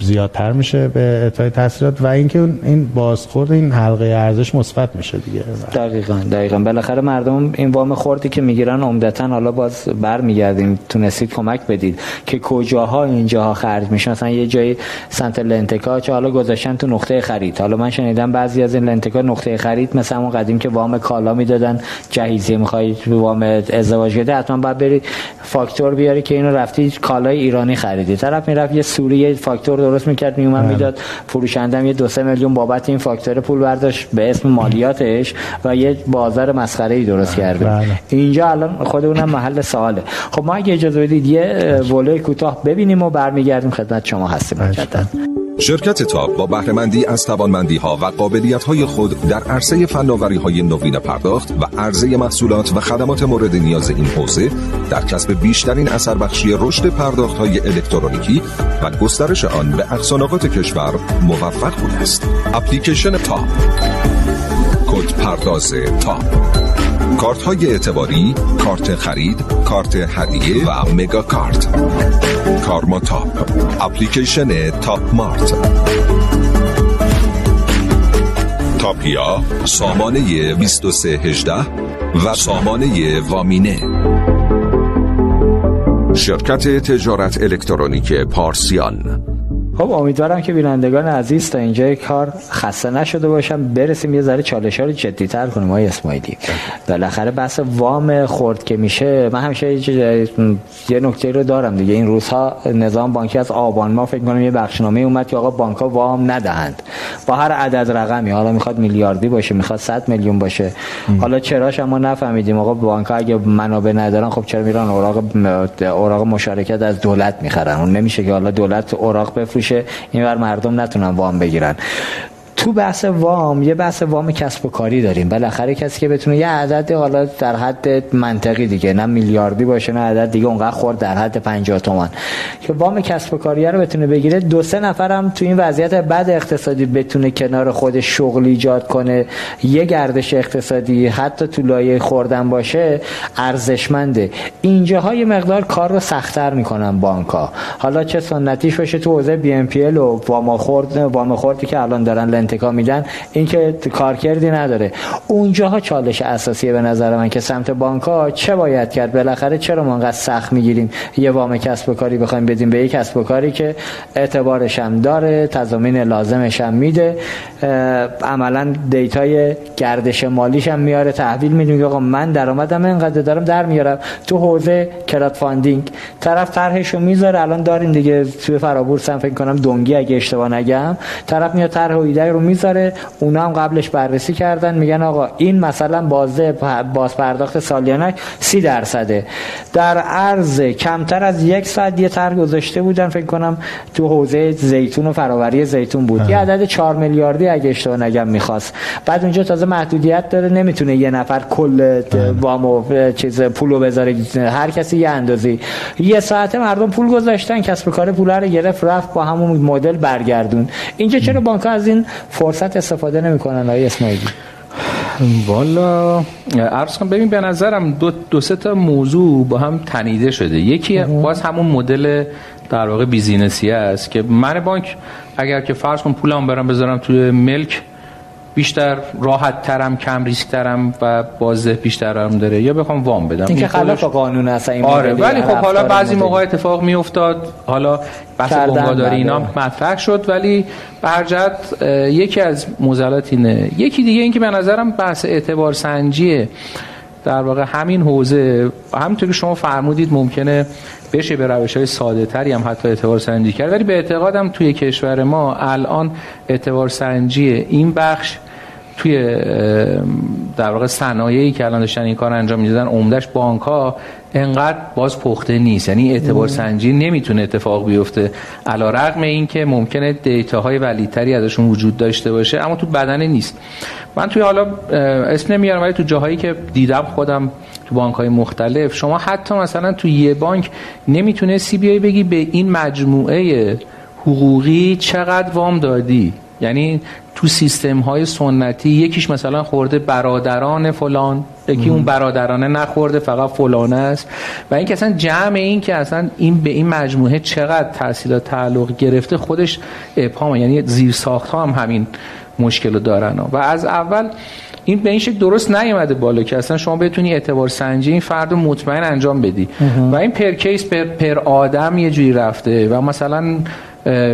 زیادتر میشه به اعطای تسهیلات و اینکه این بازخورد این حلقه ارزش مثبت میشه دیگه. دقیقاً دقیقاً. بالاخره مردم این وام خردی که می‌گیرن عمدتا حالا باز برمیگردیم. تونستید کمک بدید که کجاها اینجاها خرج میشه. مثلا یه جایی صنعت lendtech ها چه حالا گذاشتن تو نقطه خرید. حالا من شنیدم بعضی از این lendtech ها نقطه خرید مثلا اون قدیم که وام کالا می‌دادن جهیزیه می‌خواید وام ازدواج بده حتما باید برید فاکتور بیاری که اینو رفتی کالای ایرانی خریدی طرف می‌رفت یه سوری فاکتور درست می‌کرد میومد بله. می‌داد فروشندم یه دو سه میلیون بابت این فاکتور پول برداشت به اسم مالیاتش و یه بازار مسخره ای درست بله. کرده بله. اینجا الان خود اونم محل سواله خب ما اگه اجازه بدید یه ولوی کوتاه ببینیم و برمیگردیم خدمت شما هستیم مجدد شرکت تاپ با بهرهمندی از توانمندی ها و قابلیت های خود در عرصه فناوری های نوین پرداخت و عرضه محصولات و خدمات مورد نیاز این حوزه در کسب بیشترین اثر بخشی رشد پرداخت های الکترونیکی و گسترش آن به اقصی نقاط کشور موفق بوده است. اپلیکیشن تاپ. کد پرداز تاپ. کارت های اعتباری، کارت خرید، کارت هدیه و مگا کارت کارما تاپ اپلیکیشن تاپ مارت تاپیا سامانه 2318 و سامانه وامینه. شرکت تجارت الکترونیک پارسیان. خب امیدوارم که بینندگان عزیز تا اینجا کار خسته نشده باشم برسیم یه ذره چالش ها رو جدی تر کنیم های اسماعیلی. بالاخره بحث وام خورد که میشه من همیشه یه نکته رو دارم دیگه. این روزها نظام بانکی از آبان ما فکر کنم یه بخشنامه اومد که آقا بانک ها وام ندهند. با هر عدد رقمی حالا می‌خواد میلیاردی باشه می‌خواد 100 میلیون باشه. حالا چراش اما نفهمیدیم. آقا بانک ها اگه منابع ندارن خب چرا میرن اوراق اوراق مشارکت از دولت می‌خرن؟ اون نمیشه که حالا دولت اوراق بفروشه میشه. اینور مردم نتونن وام بگیرن. تو بحث وام یه بحث وام کسب و کاری داریم. بالاخره کسی که بتونه یه عدد حالا در حد منطقی دیگه نه میلیاردی باشه نه عدد دیگه اونقدر خورد در حد 50 تومان. که وام کسب و کاری رو بتونه بگیره دو سه نفرم تو این وضعیت بد اقتصادی بتونه کنار خودش شغل ایجاد کنه یه گردش اقتصادی حتی تو لایه خوردن باشه ارزشمنده. اینجاها یه مقدار کار رو سختتر می‌کنن بانک ها حالا چه سنتیش باشه تو حوزه بی ام پی ال و وام خورد وام خوردی که الان دارن لنتکا میدن این که کارکردی نداره. اونجاها چالش اساسیه به نظر من که سمت بانک ها چه باید کرد؟ بالاخره چرا ما انقدر سخت می‌گیریم؟ یه وام کسب و کاری بخوایم بدیم به یک کسب و کاری که اعتبارش هم داره تضامین لازمش هم میده. عملا دیتای گردش مالیش هم میاره تحویل میدیم. آقا من درآمدم اینقدر دارم در میارم. تو حوزه crowdfunding. طرف طرحشو می‌ذاره. الان داریم دیگه توی فرابورس هم فکر کنم دونگی اگه اشتباه نگم. طرف میاد طرح و ایده می‌ذاره. اونا هم قبلش بررسی کردن. میگن آقا این مثلا بازه باز پرداخت سالیانه 30 درصده. در عرض کمتر از یک ساعت یه طرح گذاشته بودن. فکر کنم تو حوزه زیتون و فراوری زیتون بود. یه عدد 4 میلیاردی اگه اشتباه نگم می‌خواست. بعد اونجا تازه محدودیت داره. نمی‌تونه یه نفر کل وام و چیز پولو بذاره. هر کسی یه اندازی یه ساعت مردم پول گذاشتن. کسب کار پول رو گرفت. رفت با همون مدل برگردون. اینجا چرا بانک از این فرصت استفاده نمی‌کنن آقای اسماعیلی. والا عرض کنم ببین به نظرم دو, دو سه تا موضوع با هم تنیده شده. یکی باز همون مدل در واقع بیزینسی است که من بانک اگر که فرض کنم پولم برم بذارم توی ملک بیشتر راحت ترم کم ریسک ترم و بازده بیشترم داره. یا بخوام وام بدم. این که خلاف قانون هست این آره ولی خب حالا بعضی موقع اتفاق می افتاد حالا بحث بنگاداری اینا مطرح شد ولی به هر جهت یکی از موزلات اینه. یکی دیگه این که به نظرم بحث اعتبار سنجیه. در واقع همین حوزه همونطور که شما فرمودید ممکنه بشه به روش های ساده تری هم حتی اعتبار سنجی کرد. ولی به اعتقادم توی کشور ما الان اعتبار سنجی این بخش توی در واقع صنایعی که الان داشتن این کار انجام می‌دادن عمدش بانک ها انقدر باز پخته نیست. یعنی اعتبار سنجی نمی‌تونه اتفاق بیفته. علا رقم این که ممکنه دیتاهای ولیدتری ازشون وجود داشته باشه اما تو بدنه نیست. من توی حالا اسم نمیارم ولی تو جاهایی که دیدم خودم تو بانک های مختلف شما حتی مثلا تو یه بانک نمی‌تونستی بیای بگی به این مجموعه حقوقی چقدر وام دادی. یعنی تو سیستم های سنتی یکیش مثلا خورده برادران فلان یکی اون برادرانه نخورده فقط فلانه است. و این که اصلا جمع این که اصلا این به این مجموعه چقدر تحصیلات تعلق گرفته خودش ابهام یعنی زیر ساخت ها هم همین مشکل رو دارن. و از اول این به این شکل درست نیومده بالا که اصلا شما بتونی اعتبار سنجی این فرد مطمئن انجام بدی. و این پر کیس پر, پر آدم یه جوری رفته و مثلا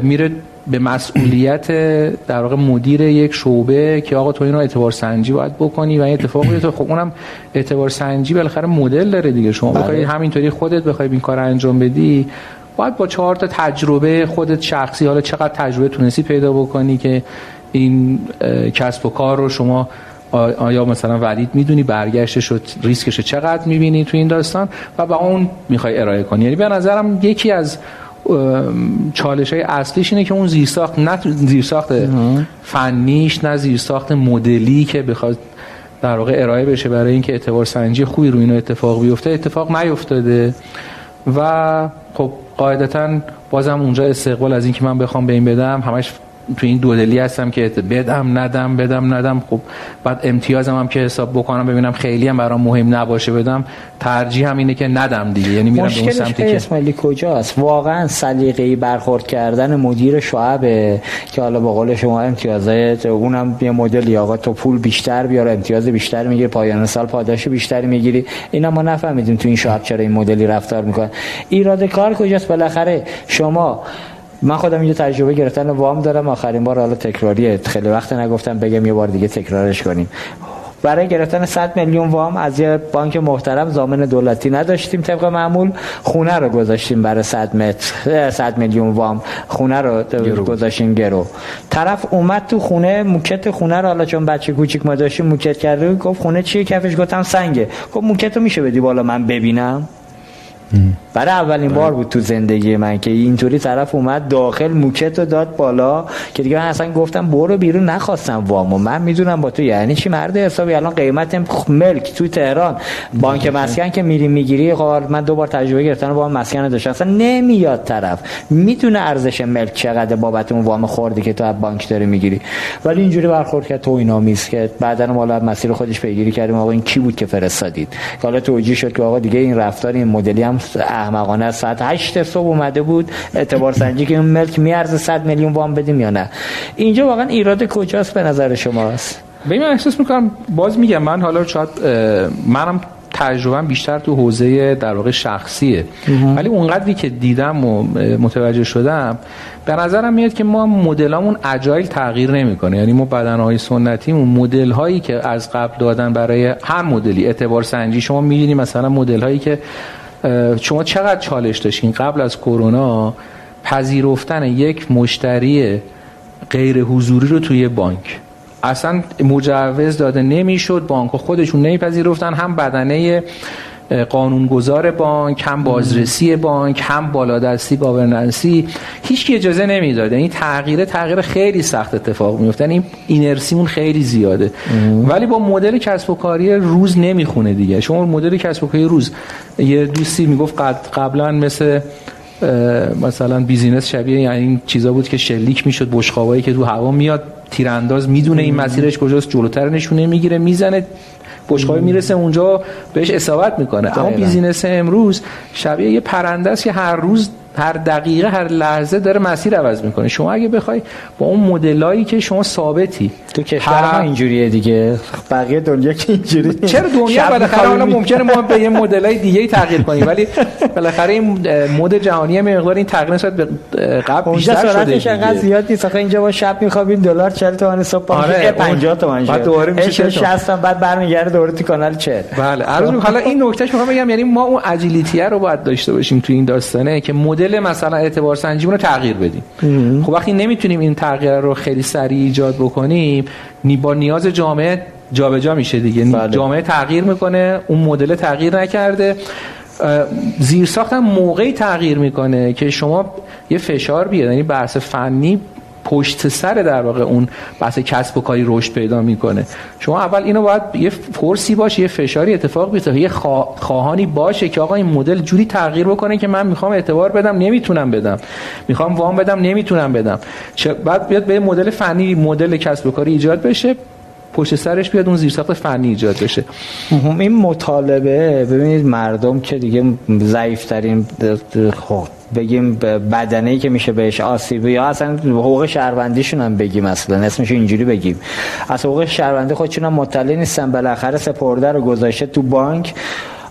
میره به مسئولیت در واقع مدیر یک شعبه که آقا تو اینو اعتبار سنجی باید بکنی و این اتفاق بیفته. خب اونم اعتبار سنجی بالاخره مدل داره دیگه. شما بله. بخوای همینطوری خودت بخوای این کار انجام بدی باید با چهار تا تجربه خودت شخصی حالا چقدر تجربه تونستی پیدا بکنی که این کسب و کار رو شما آیا مثلا ولید می‌دونی برگشتش و ریسکش چقدر می‌بینی تو این داستان و با اون می‌خوای ارائه کنی. یعنی به نظرم یکی از چالش های اصلیش اینه که اون زیرساخت نه زیرساخت فنیش نه زیرساخت مدلی که بخواد در واقع ارائه بشه برای اینکه اعتبار سنجی خوبی رو اینو اتفاق بیفته اتفاق نیفتاده. و خب قاعدتا بازم اونجا استقبال از اینکه من بخوام به این بدم همش تو این دودلی هستم که بدم ندم بدم ندم. خب بعد امتیازم هم که حساب بکنم ببینم خیلی هم برام مهم نباشه بدم. ترجیح هم اینه که ندم دیگه. یعنی میرم به اون سمتی که اسماعیلی کجاست؟ واقعا سلیقه‌ای برخورد کردن مدیر شعبه که حالا با قول شما امتیازات اونم یه مدلی آقا تو پول بیشتر بیار امتیاز بیشتر می‌گیری پایان سال پاداش بیشتری می‌گیری. اینا ما نفهمیدیم تو این شعب چرا این مدلی رفتار می‌کنن. ایراد کار کجاست؟ بالاخره شما من خودم یه تجربه گرفتن وام دارم. آخرین بار حالا تکراریه. خیلی وقت نگفتم بگم یه بار دیگه تکرارش کنیم. برای گرفتن 100 میلیون وام از یه بانک محترم زامن دولتی نداشتیم طبق معمول. خونه رو گذاشتیم برای 100 متر 100 میلیون وام. خونه رو گذاشتیم گرو. طرف اومد تو خونه موکت خونه رو حالا چون بچه کوچیک ما داشتیم موکت کرده گفت خونه چیه؟ کفش. گفتم سنگه. گفت موکت رو میشه بدی بالا من ببینم. برای اولین بار بود تو زندگی من که اینطوری طرف اومد داخل موکت رو داد بالا که دیگه من اصلا گفتم برو بیرون نخواستم وامو من می‌دونم با تو یعنی چی؟ مرد حسابی الان قیمت ملک تو تهران. بانک مسکن که میری می‌گیری خب من دو بار تجربه گرفتم با مسکن داشتم اصلا نمیاد طرف. می‌دونه ارزش ملک چقدر بابت اون وام خوردی که تو از بانک داری می‌گیری. ولی اینجوری برخورد کرد تو اینا میز که بعدا مالا مسیر خودش پیگیری کردیم. آقا این کی بود که فرستادید؟ حالا توجیه شد که آقا دیگه این رفتار این مدلی هم احمقانه ساعت 8 صبح اومده بود اعتبار سنجی که ملک میارزه 100 میلیون وام بدیم یا نه. اینجا واقعا ایراد کجاست به نظر شماست؟ ببین من احساس می‌کنم باز میگم من حالا شاید منم تجربه بیشتر تو حوزه در واقع شخصیه. ولی اونقدری که دیدم و متوجه شدم به نظرم میاد که ما مدلامون اجایل تغییر نمی‌کنه. یعنی ما بدنهای سنتیمون مدل هایی که از قبل دادن برای هر مدلی اعتبار سنجی شما می‌بینی مثلا مدل هایی که شما چقدر چالش داشتین قبل از کرونا؟ پذیرفتن یک مشتری غیر حضوری رو توی بانک. اصلا مجوز داده نمی‌شد بانک خودشون نمیپذیرفتن هم بدنه قانونگذار بانک هم بازرسی بانک هم بالادستی governance ی هیچ کی اجازه نمی‌داد این تغییر تغییر خیلی سخت اتفاق میفته. این اینرسیمون خیلی زیاده. ولی با مدل کسب و کاری روز نمی‌خونه دیگه. شما مدل کسب و کاری روز. یه دوستی می‌گفت قبلا مثل مثلا business شبیه یعنی این چیزا بود که شلیک می‌شد بشقابایی که تو هوا میاد تیرانداز می‌دونه این مسیرش کجاست جلوتر نشونه می‌گیره می‌زنه. بشقابی می‌رسه اونجا بهش اصابت می‌کنه. اما بیزینس امروز شبیه یه پرنده است که هر روز هر دقیقه هر لحظه داره مسیر عوض می‌کنه. شما اگه بخوای با اون مدلایی که شما ثابتی تو کشور ما اینجوریه دیگه. بقیه دنیا که اینجوری چرا دنیا؟ بالاخره حالا ممکنه ما به یه مدلای دیگه تغییر کنیم. ولی بالاخره این مد جهانی مقدار این تغییر نسبت به قبل بیشتر شده انقدر زیاد نیست. آخه اینجا با شب میخوابیم دلار 40 تومن صبح آره 50 تومن بعد دوباره میشه 60 بعد برمیگرده دوباره تو کانال 40 بله عرض حالا این نکتهش می‌خوام بگم یعنی ما اون اجیلیتی رو باید داشته باشیم تو این داستانه که مدل مثلا اعتبار سنجیمون رو تغییر بدیم. خب وقتی نمی‌تونیم این تغییر رو خیلی سریع ایجاد بکنیم با نیاز جامعه جابجا جا میشه دیگه. بله. جامعه تغییر می‌کنه اون مدل تغییر نکرده. زیر هم موقعی تغییر می‌کنه که شما یه فشار بیاد یعنی بحث فنی پشت سر در واقع اون بحث کسب و کاری رشد پیدا می‌کنه. شما اول اینو باید یه فرسی باشه یه فشاری اتفاق بیفته. یه خواهانی باشه که آقا این مدل جوری تغییر بکنه که من می‌خوام اعتبار بدم نمی‌تونم بدم. می‌خوام وام بدم نمی‌تونم بدم. بعد بیاد به مدل فنی مدل کسب و کاری ایجاد بشه. پشت سرش بیاد اون زیرساخت فنی ایجاد بشه. این مطالبه ببینید مردم که دیگه ضعیف ترین خب بگیم بدنه که میشه بهش آسیب یا اصلا حقوق شهروندیشون هم بگیم اصلا. اسمش اینجوری بگیم. از حقوق شهروندی خودشون هم مطلع نیستن. بالاخره سپرده رو گذاشته تو بانک.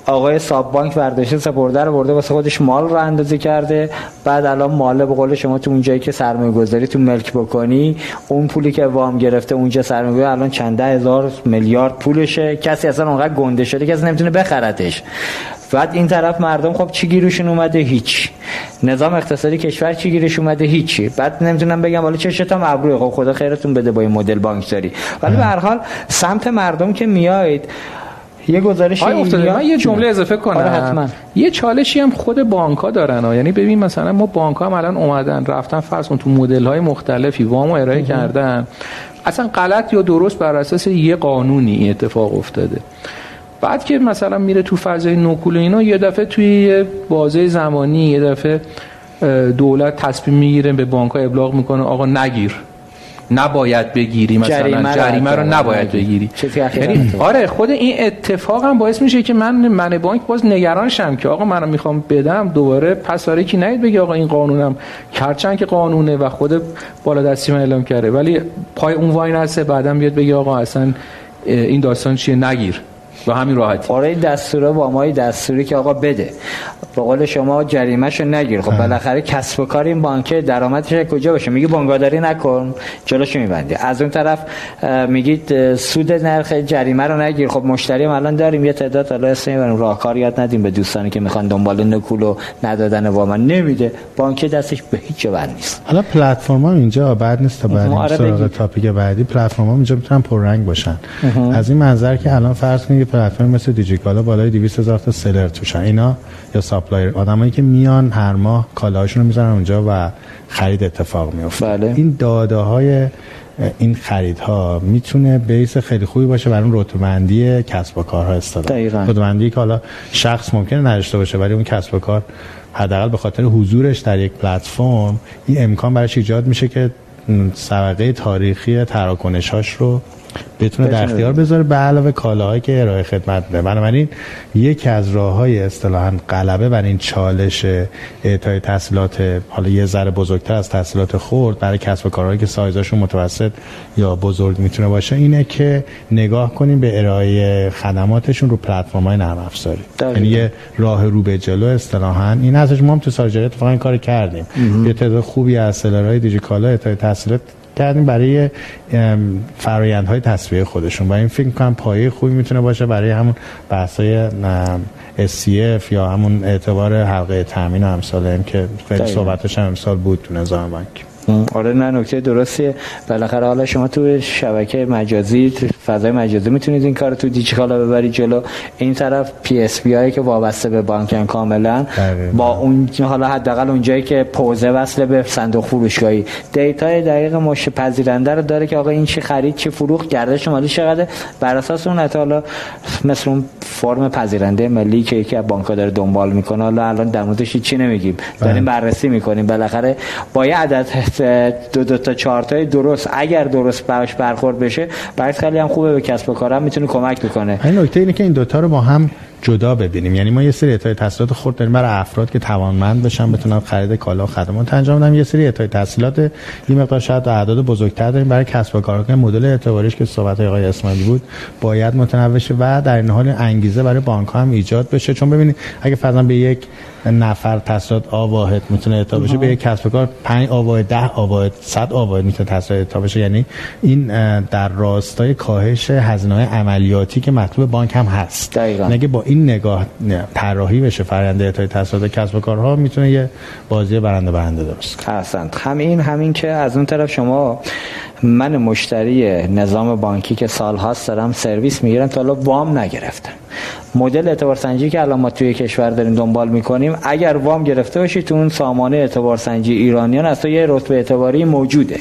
آقای ساب بانک برداشته سپرده رو برده واسه خودش مال رو اندازه کرده. بعد الان مال به قول شما تو اونجایی که سرمایه گذاری تو ملک بکنی اون پولی که وام گرفته اونجا سرمایه الان چند هزار میلیارد پولشه. کسی اصلا اونقدر گنده شده اصلا نمی‌تونه بخرتش. بعد این طرف مردم خب چی گیروشون اومده؟ هیچ. نظام اقتصادی کشور چی گیرش اومده؟ هیچی. بعد نمی‌تونم بگم حالا چشتم ابروه خب خدا خیرتون بده با این مدل بانکداری. ولی به هر حال سمت مردم که میایید یه گزارش من یه جمله اضافه کنم. آره حتما. یه چالشی هم خود بانک ها دارن ها. یعنی ببین مثلا ما بانک ها هم الان اومدن رفتن فرض کن تو مدل های مختلفی وامو ارائه کردن. اصلا غلط یا درست بر اساس یه قانونی اتفاق افتاده. بعد که مثلا میره تو فضای نوکول اینا یه دفعه توی بازه زمانی یه دفعه دولت تصمیم می‌گیره به بانک ها ابلاغ می‌کنه آقا نگیر. نباید بگیری مثلا. جریمه, جریمه رو نباید بگیری. یعنی آره خود این اتفاق هم باعث میشه که من من بانک باز نگران شم که آقا منو می‌خوام بدم دوباره پس آره کی نید بگی آقا این قانونم کرچن که قانونه و خود بالا دستی من اعلام کرده. ولی پای اون وای نسه بعدم بیاد بگی آقا اصلا این داستان چیه؟ نگیر. به همین راحتی. آره این دستوره با ما دستوری که آقا بده. به قول شما جریمهشو نگیر. خب بالاخره کسب و کار این بانک درآمدش کجا باشه؟ میگی بانگاداری نکن. جلوشو میبندی. از اون طرف میگید سود نرخ جریمه رو نگیر. خب مشتری الان داریم یه تعداد حالا اسم می‌بریم. راهکار یاد ندیم به دوستانی که می‌خوان دنبال نکول و ندادن وام نمیده. بانک دستش به هیچ جا نیست. حالا پلتفرم اینجا بعد نیست تا بعد آره topic بعدی. پلتفرم اینجا می‌تونن پررنگ باشن. از این منظر که الان فرض کنید پلتفرم مثل دیجیکالا بالای 200 هزار تا seller توشن. اینا یا supplier. آدمایی که میان هر ماه کالاهاشون رو می‌ذارن اونجا و خرید اتفاق میفته بله. این داده های این خریدها می‌تونه base خیلی خوبی باشه برای اون رتبه‌بندی کسب و کارها استفاده. رتبه‌بندی که حالا شخص ممکنه نداشته باشه ولی اون کسب و کار حداقل به خاطر حضورش در یک پلتفرم این امکان براش ایجاد میشه که سابقه تاریخی تراکنش‌هاش رو بتونه در اختیار بذاره. به علاوه کالاهایی که ارائه خدمت میده بنابراین یکی از راه های اصطلاحا غلبه بر این چالش اعطای تحصیلات حالا یه ذره بزرگتر از تحصیلات خورد برای کسب و کارهایی که سایزاشون متوسط یا بزرگ می‌تونه باشه اینه که نگاه کنیم به ارائه خدماتشون رو پلتفرم های نرم افزاری یعنی یه راه رو به جلو اصطلاحا. این ازش ما هم تو سارجری اتفاقا کار کردیم. یه تعداد خوبی از سلرهای دیجیکالا اعطای تحصیلات کردیم برای فرایندهای تصویه خودشون. و این فکر کنم پایه خوبی می‌تونه باشه برای همون بحثای SCF یا همون اعتبار حلقه تامین و امثال این که خیلی صحبتش هم امسال بود تو نظام بانک. آره نه نکته درستیه. بالاخره حالا شما تو شبکه مجازی فضای مجازی می‌تونید این کار تو دیجیکالا ببرید جلو. این طرف PSP هایی که وابسته به بانکن کاملا. با اون حالا حداقل اونجایی که POS ه وصل به صندوق فروشگاهی. دیتای دقیق مش پذیرنده رو داره که آقا این چی خرید چی فروخت گردش مالی چقدر بر اساس اون حالا مثل اون فرم پذیرنده ملی که یکی از بانک‌ها داره دنبال می‌کنه حالا الان در موردش چی نمیگیم. داریم بله. بررسی می‌کنیم. بالاخره با یه عدد دو دو تا چهار تای درست اگر درست باش برخورد بشه برای خیلی هم خوبه به کسب و کارم می‌تونه کمک بکنه. این نکته اینه که این دوتا رو با هم جدا ببینیم. یعنی ما یه سری اعطای تحصیلات خرد داریم برای افراد که توانمند بشن بتونن خرید کالا و خدمات انجام بدن. یه سری اعطای تحصیلات این مقدار شاید اعداد بزرگتر داریم برای کسب و کارها که مدل اعتباریش که صحبت آقای اسماعیلی بود باید متنوع و در این حال انگیزه برای بانک ها هم ایجاد بشه. چون ببینید اگه فرضاً به یک نفر تحصیلات آ واحد می‌تونه اعطا بشه به یک کسب و کار 5 آ 10 آ 100 آ می‌تونه تحصیلات اعطا بشه. یعنی این در راستای کاهش هزینه عملیاتی که مطلوب بانک هم هست. دقیقاً. نگه با این نگاه طراحی بشه فرآیند اعطای تحصیلات کسب و کارها می‌تونه یه بازی برنده برنده درست کنه. همین همین که از اون طرف شما من مشتری نظام بانکی که سالهاست دارم سرویس می‌گیرم تا حالا وام نگرفتم. مدل اعتبار سنجی که الان ما توی کشور داریم دنبال می‌کنیم اگر وام گرفته باشی تو اون سامانه اعتبار سنجی ایرانیان تو یه رتبه اعتباری موجوده.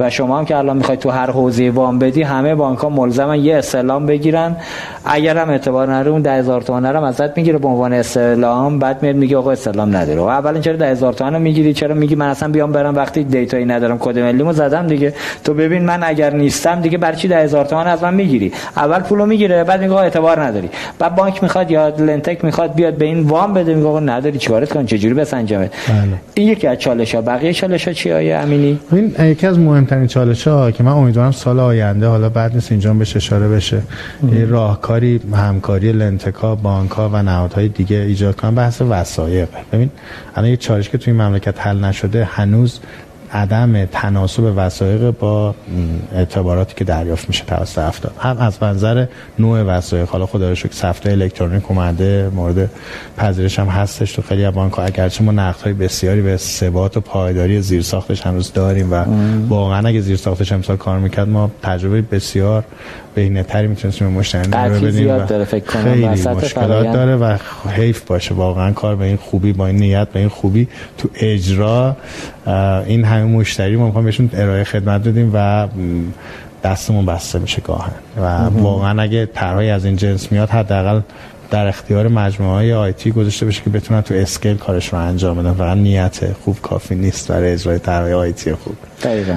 و شما هم که الان می‌خوای تو هر حوزه وام بدی همه بانک ها ملزمن یه استعلام بگیرن. اگر هم اعتبار نره اون 10000 تومان هم ازت می‌گیره به عنوان استعلام. بعد میاد میگه آقا استعلام نداره. و اولا چرا 10000 تومان می‌گیری؟ چرا میگی من اصلا بیام برم وقتی دیتایی ندارم؟ کد ملیمو زدم دیگه. تو ببین من اگر نیستم دیگه برای چی 10000 تومان از من می‌گیری؟ اول پولو می‌گیره بعد میگه اعتبار نداری. بعد بانک می‌خواد یا لنتک می‌خواد بیاد به این وام بده میگه نداری چیکارت کن چجوری بسنجمه بله. این یکی از چالش ها بقیه چالش ها چی آیه امینی؟ این یکی از مهمترین چالش ها که من امیدوارم سال آینده حالا بعد نیست اینجا بهش اشاره بشه. یه راهکاری همکاری لنتکا بانک ها و نهادهای دیگه ایجاد کنن بحث وسایق ببین الان یه چالش که توی مملکت حل نشده هنوز عدم تناسب وسایق با اعتباراتی که دریافت میشه توسط افراد هم از منظر نوع وسایق حالا خدا رو شکر سفته الکترونیک اومده مورد پذیرش هم هستش تو خیلی از بانک اگرچه ما نقدهای بسیاری به ثبات و پایداری زیر ساختش هنوز داریم و واقعا اگه زیر ساختش امسال کار می‌کرد ما تجربه بسیار بهینه‌تری می‌تونستیم مشتری رو بدیم و داره فکر کنم خیلی مشکلات داره و حیف باشه. واقعا کار به این خوبی با این نیت به این خوبی تو اجرا. این همه مشتری ما می‌خوام بهشون ارائه خدمت بدیم و دستمون بسته میشه گاهاً. و واقعا اگه طرحی از این جنس میاد حداقل در اختیار مجموعه های IT گذاشته بشه که بتونن تو scale کارش رو انجام بدن. فقط نیت خوب کافی نیست برای اجرای طرح IT خوب.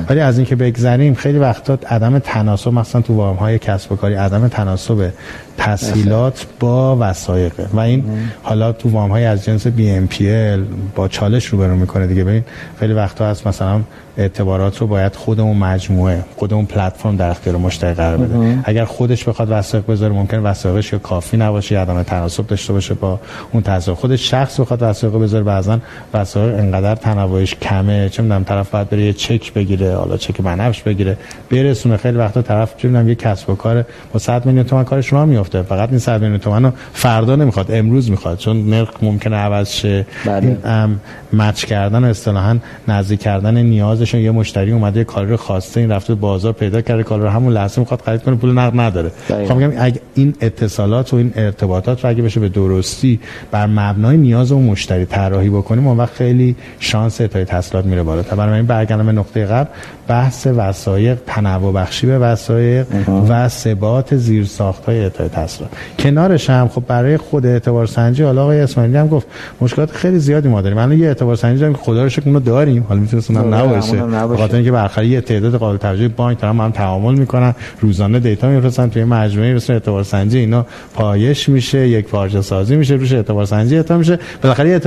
ولی از اینکه بگذریم خیلی وقتا عدم تناسب مثلا تو وام های کسب و کاری عدم تناسب تسهیلات با وثایق و این حالا تو وام های از جنس BNPL با چالش روبرو می‌کنه دیگه. ببین خیلی وقتا هست مثلا اعتبارات رو باید خودمون مجموعه خودمون پلتفرم در اختیار مشتری قرار بده. اگر خودش بخواد وثایق بذاره ممکن وثایقش یا کافی نباشه یا عدم تناسب داشته باشه با اون تسویق خود شخص بخواد وثایق بذاره بعضا وثایق انقدر تنوعش کمه چه می‌دونم طرف باید بره یه چک بگیره حالا چک بنفش بگیره برسونه. خیلی وقتا طرف چه می‌دونم یه کسب و کار با 100 میلیون تومان کارش راه میفته فقط این 100 میلیون تومان رو فردا نمی‌خواد امروز می‌خواد چون نرخ ممکنه عوض شه. بله. این مچ کردن و اصطلاحا نزدیک کردن نیازشون یه مشتری اومده یه کار رو خواسته این رفته بازار پیدا کرده کار رو همون لحظه می‌خواد خرید کنه پول نقد نداره. خب میگم اگه این اتصالات و این ارتباطات رو اگه بشه به درستی بر مبنای نیاز اون مشتری طراحی بکنیم اون وقت خیلی شانس اتای تسهیلات میره بالا. تا برای این برگردم به نقطه قبل بحث وسایق تنوع بخشی به وسایق و ثبات زیر های اتای تسهیلات کنارش هم خب برای خود اعتبار سنجی حالا آقای اسماعیلی هم گفت مشکلات خیلی زیادی ما داریم. الان یه اعتبار سنجی داریم که خدا رو شکر داریم. حالا می‌تونه اونم نباشه. بخاطر اینکه برخلاف یه تعداد قابل توجه بانک دارن هم تعامل می‌کنن. روزانه دیتا میفرستن توی مجموعه مثل اعتبار سنجی اینا پایش میشه یک پارچه سازی میشه روش اعتبار سنجی اعطا میشه. بالاخره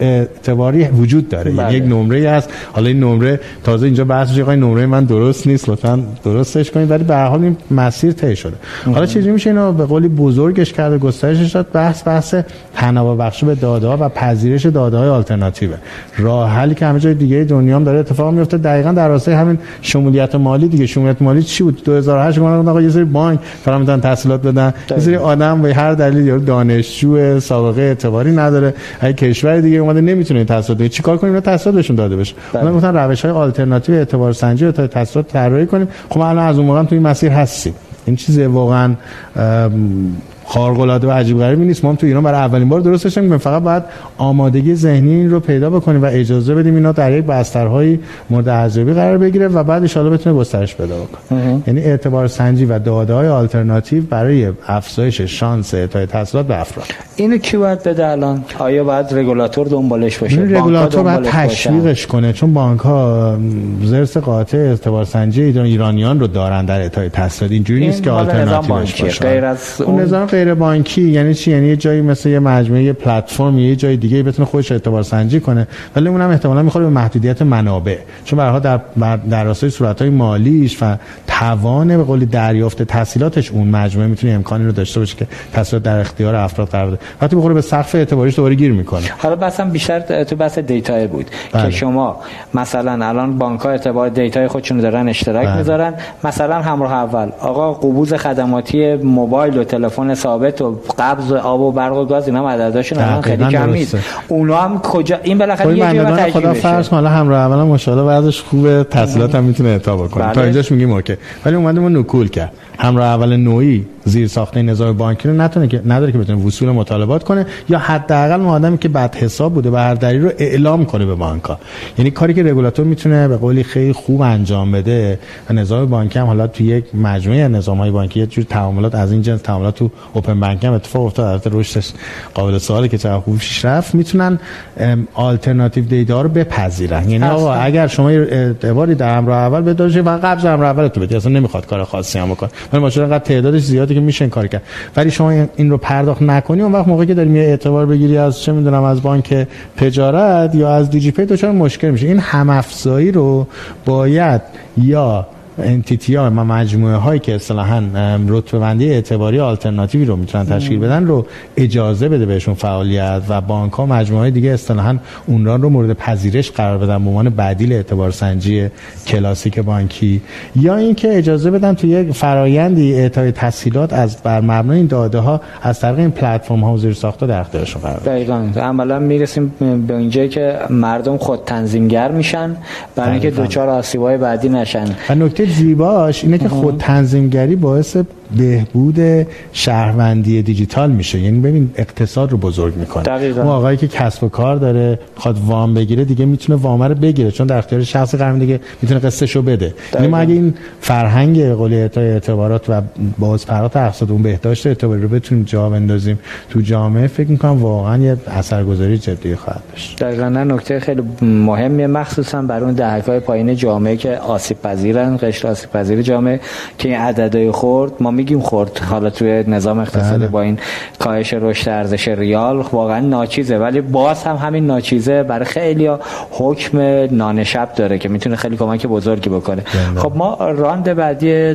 اعتباری وجود داره. یعنی بله. یک نمره هست. حالا این نمره تازه اینجا بحث میشه نمره من درست نیست لطفا درستش کنید. ولی به هر حال این مسیر طی شده. حالا چیزی میشه اینو به قولی بزرگش کرده گسترشش داد؟ بحث بحث تنوع بخش به داده ها و پذیرش داده های آلترناتیوه. راه حلی که همه جای دیگه دنیا هم داره اتفاق میفته دقیقا در راستای همین شمولیت مالی دیگه. شمولیت مالی چی بود؟ 2008 گفتن آقا یه سری بانک فقط می‌تونن تحصیلات بدن. یه سری آدم به هر دلیل یا دانشجو سابقه اعتباری نداره. اگه کشور دیگه اومده نمی‌تونه تحصیلات بده چیکار کنیم؟ تحصیلات بهشون داده بشه. اونا گفتن روش های آلترناتیو اعتبار سنجی رو تا تحصیلات طراحی کنیم. خب الان از اون موقع تو این مسیر هستیم. این چیز واقعا خارق العاده و عجیب غریبی نیست. ما تو ایران برای اولین بار درستش نمی‌کنیم فقط باید آمادگی ذهنی این رو پیدا بکنیم و اجازه بدیم اینا در یک بسترهای مورد ارزیابی قرار بگیره و بعد ان بتونه گسترش پیدا بکنه. یعنی اعتبار سنجی و داده های آلترناتیو برای افزایش شانس اعطای تحصیلات به افراد. اینو کی باید بده الان؟ آیا باید رگولاتور دنبالش باشه؟ این رگولاتور باید تشویقش کنه. چون بانک ها زرس قاطع اعتبار سنجی ایرانیان رو دارن در اعطای تحصیلات. اینجوری نیست که آلترناتیوش باشه. غیر از اون نظام غیر بانکی یعنی چی؟ یعنی یه جایی مثل یه مجموعه یه پلتفرم یه جای دیگه بتونه خودش اعتبار سنجی کنه ولی اونم احتمالاً می‌خوره به محدودیت منابع. چون به در در راستای صورت‌های مالیش و توان به قول دریافت تحصیلاتش اون مجموعه می‌تونه امکانی رو داشته باشه که تحصیلات در اختیار افراد قرار بده. وقتی بخوره به سقف اعتباریش دوباره گیر می‌کنه. حالا بحثم بیشتر تو بحث دیتا بود بله. که شما مثلا الان بانک ها اعتبار دیتای خودشون دارن اشتراک بله. می‌ذارن. مثلا همراه اول آقا قبوز خدماتی موبایل و تلفن ثابت و قبض آب و برق و گاز اینا مدداشون الان خیلی کم نیست. اونا هم کجا این بالاخره یه جوری خدا فرض مالا همراه اول ماشاءالله بعدش خوبه تحصیلات هم می‌تونه اعطا کنه تا بله. اینجاش میگیم اوکی. ولی اومده ما نکول کرد. همراه اول نوعی زیر ساخته نظام بانکی رو نتونه که نداره که بتونه وصول مطالبات کنه یا حداقل اون آدمی که بعد حساب بوده به هر دلیل رو اعلام کنه به بانک‌ها. یعنی کاری که رگولاتور می‌تونه به قولی خیلی خوب انجام بده و نظام بانکی هم حالا تو یک مجموعه نظام‌های بانکی یه جور تعاملات از این جنس تعاملات تو اوپن بانک هم اتفاق افتاد. البته رشدش قابل سواله که چقدر خوب پیش رفت. می‌تونن آلترناتیو دیتا رو بپذیرن. یعنی آقا اگر شما اعتباری در امر اول بدارید و قبض امر اول تو بدید. اصلا نمی‌خواد کار خاصی هم بکنه. ولی ماشاءالله تعدادش زیاده که میشه کار کرد. ولی شما این رو پرداخت نکنی اون وقت موقعی که داری می اعتبار بگیری از چه می‌دونم از بانک تجارت یا از دیجی پی دچار مشکل میشه این هم افزایی رو باید یا انتیتی ها و مجموعه هایی که اصطلاحا رتبه بندی اعتباری آلترناتیوی رو می‌تونن تشکیل بدن رو اجازه بده بهشون فعالیت و بانک ها مجموعه دیگه اصطلاحا اونها رو مورد پذیرش قرار بدن به عنوان بدیل اعتبار سنجی کلاسیک بانکی. یا اینکه اجازه بدن تو یک فرایندی اعطای تسهیلات از بر مبنای این داده ها از طریق این پلتفرم ها و زیر ساخته در اختیارشون قرار دقیقاً. عملا می‌رسیم به اینجایی که مردم خود تنظیمگر میشن برای اینکه دوچار آسیبای بعدی نشن. و نکته زیباش اینه که خود تنظیمگری باعث بهبود شهروندی دیجیتال میشه. یعنی ببین اقتصاد رو بزرگ می‌کنه. دقیقاً. اون آقایی که کسب و کار داره خواد وام بگیره دیگه می‌تونه وام رو بگیره. چون در اختیار شخص قرار دیگه می‌تونه قسطشو بده. یعنی ما اگه این فرهنگ قول اعتبارات و بازپرات اقتصاد اون بهداشت اعتباری رو بتونیم جا بندازیم تو جامعه فکر می‌کنم واقعا یه اثرگذاری جدی خواهد داشت. دقیقاً. نکته خیلی مهمیه. مخصوصا برای اون دهک‌های پایین جامعه که آسیب پذیرن قشر آسیب پذیر جامعه که این عددهای خورد ما میگیم خورد. حالا توی نظام اقتصادی بله. با این کاهش رشد ارزش ریال واقعا ناچیزه. ولی باز هم همین ناچیزه برای خیلی حکم نانشب داره که می‌تونه خیلی کمک بزرگی بکنه. بله. خب ما راند بعدی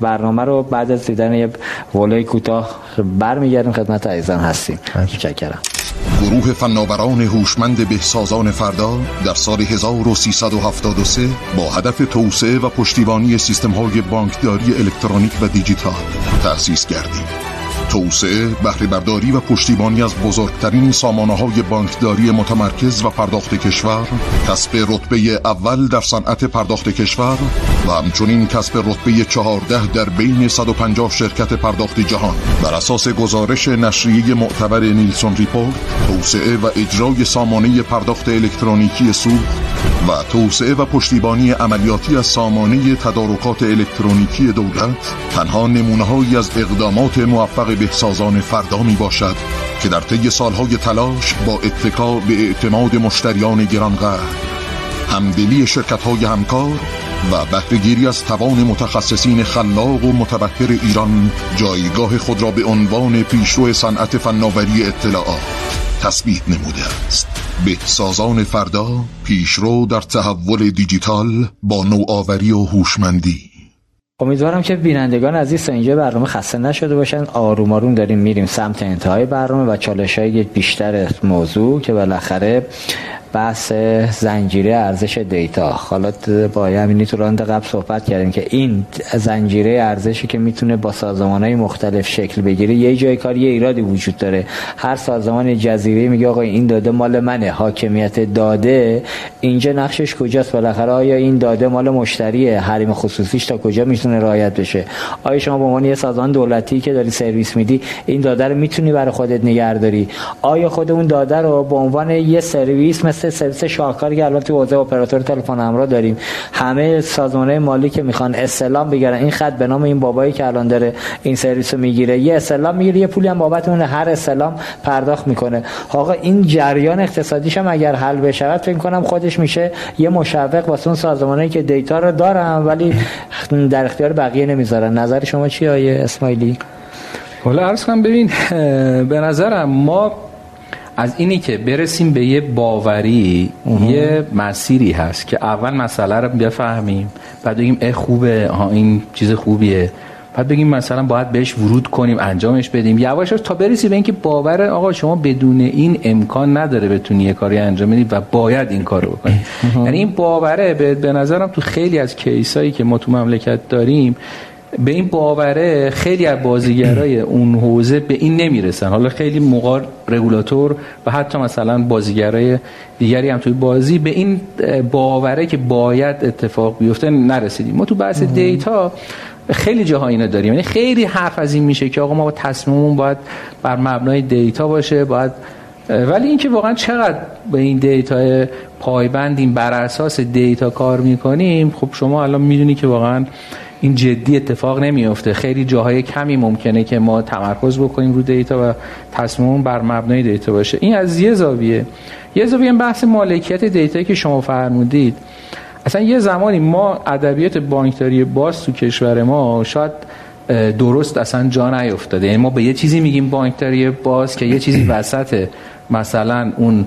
برنامه رو بعد از دیدن یه ولای کوتاه برمیگردیم. خدمت عزیزان هستیم. متشکرم. گروه فناوران هوشمند بهسازان فردا در سال 1373 با هدف توسعه و پشتیبانی سیستم های بانکداری الکترونیک و دیجیتال تأسیس گردید. توسعه، بهره برداری و پشتیبانی از بزرگترین سامانه های بانکداری متمرکز و پرداخت کشور، کسب رتبه اول در صنعت پرداخت کشور و همچنین کسب رتبه 14 در بین 150 شرکت پرداخت جهان. بر اساس گزارش نشریه معتبر نیلسون ریپورت توسعه و اجرای سامانه پرداخت الکترونیکی سوخت و توسعه و پشتیبانی عملیاتی از سامانه تدارکات الکترونیکی دولت تنها نمونه از اقدامات موفق بهسازان فردا می باشد که در طی سالهای تلاش با اتکا به اعتماد مشتریان گرانقدر همدلی شرکت های همکار و بهرهگیری از توان متخصصین خلاق و متبهر ایران جایگاه خود را به عنوان پیشرو صنعت فناوری اطلاعات. تثبیت نموده است. بهسازان فردا پیشرو در تحول دیجیتال با نوآوری و هوشمندی. امیدوارم که بینندگان عزیز تا اینجا برنامه خسته نشده باشن. آروم آروم داریم میریم سمت انتهای برنامه و چالش های بیشتر موضوع که بالاخره بحث زنجیره ارزش دیتا. حالا با همینی تو راند قبل صحبت کردیم که این زنجیره ارزشی که می‌تونه با سازمان های مختلف شکل بگیره یه جای کار یه ایرادی وجود داره. هر سازمان جزیره میگه آقا این داده مال منه حاکمیت داده. اینجا نقشش کجاست بالاخره؟ آیا این داده مال مشتریه؟ حریم خصوصیش تا کجا می‌تونه رعایت بشه؟ آیا شما به عنوان یه سازمان دولتی که داری سرویس میدی این داده رو می‌تونی برای خودت نگهداری آیا خود اون داده رو به عنوان یه سرویس مثل سرویس شاهکاری که الان تو حوزه اپراتور تلفن همراه داریم. همه سازمان‌های مالی که می‌خوان استلام بگیرن این خط به نام این بابایی که الان داره این سرویس رو می‌گیره یه استلام می‌گیره یه پولی هم بابت اون هر استلام پرداخت می‌کنه. آقا این جریان اقتصادیش هم اگر حل بشه فکر کنم خودش میشه یه مشوق واسه اون سازمانایی که دیتا رو دارن ولی در اختیار بقیه نمی‌ذارن. نظر شما چی آیه اسماعیلی؟ حالا عرض کنم ببین به نظرم ما از اینی که برسیم به یه باوری یه مسیری هست که اول مسئله رو بفهمیم بعد بگیم اه خوبه ها این چیز خوبیه. بعد بگیم مثلا باید بهش ورود کنیم انجامش بدیم. یواش تا برسی به اینکه باور آقا شما بدون این امکان نداره بتونی یه کاری انجام بدی و باید این کارو بکنی. یعنی این باوره به نظرم تو خیلی از کیسایی که ما تو مملکت داریم به این باوره خیلی از بازیگرای اون حوزه به این نمی‌رسن. حالا خیلی موقع رگولاتور و حتی مثلا بازیگرای دیگری هم توی بازی به این باوره که باید اتفاق بیفته نرسیدیم. ما تو بحث دیتا خیلی جاها اینو داریم. یعنی خیلی حرف از این میشه که آقا ما با تصمیممون باید بر مبنای دیتا باشه باید ولی اینکه واقعا چقدر به این دیتا پایبندیم بر اساس دیتا کار می‌کنیم خب شما الان می‌دونی که واقعا این جدی اتفاق نمیفته خیلی جاهای کمی ممکنه که ما تمرکز بکنیم رو دیتا و تصمیم بر مبنای دیتا باشه. این از یه زاویه. یه زاویه بحث مالکیت دیتا که شما فرمودید. اصلا یه زمانی ما ادبیات بانکداری باز تو کشور ما شاید درست اصلا جا نیفتاده. یعنی ما به یه چیزی میگیم بانکداری باز که یه چیزی وسط مثلا اون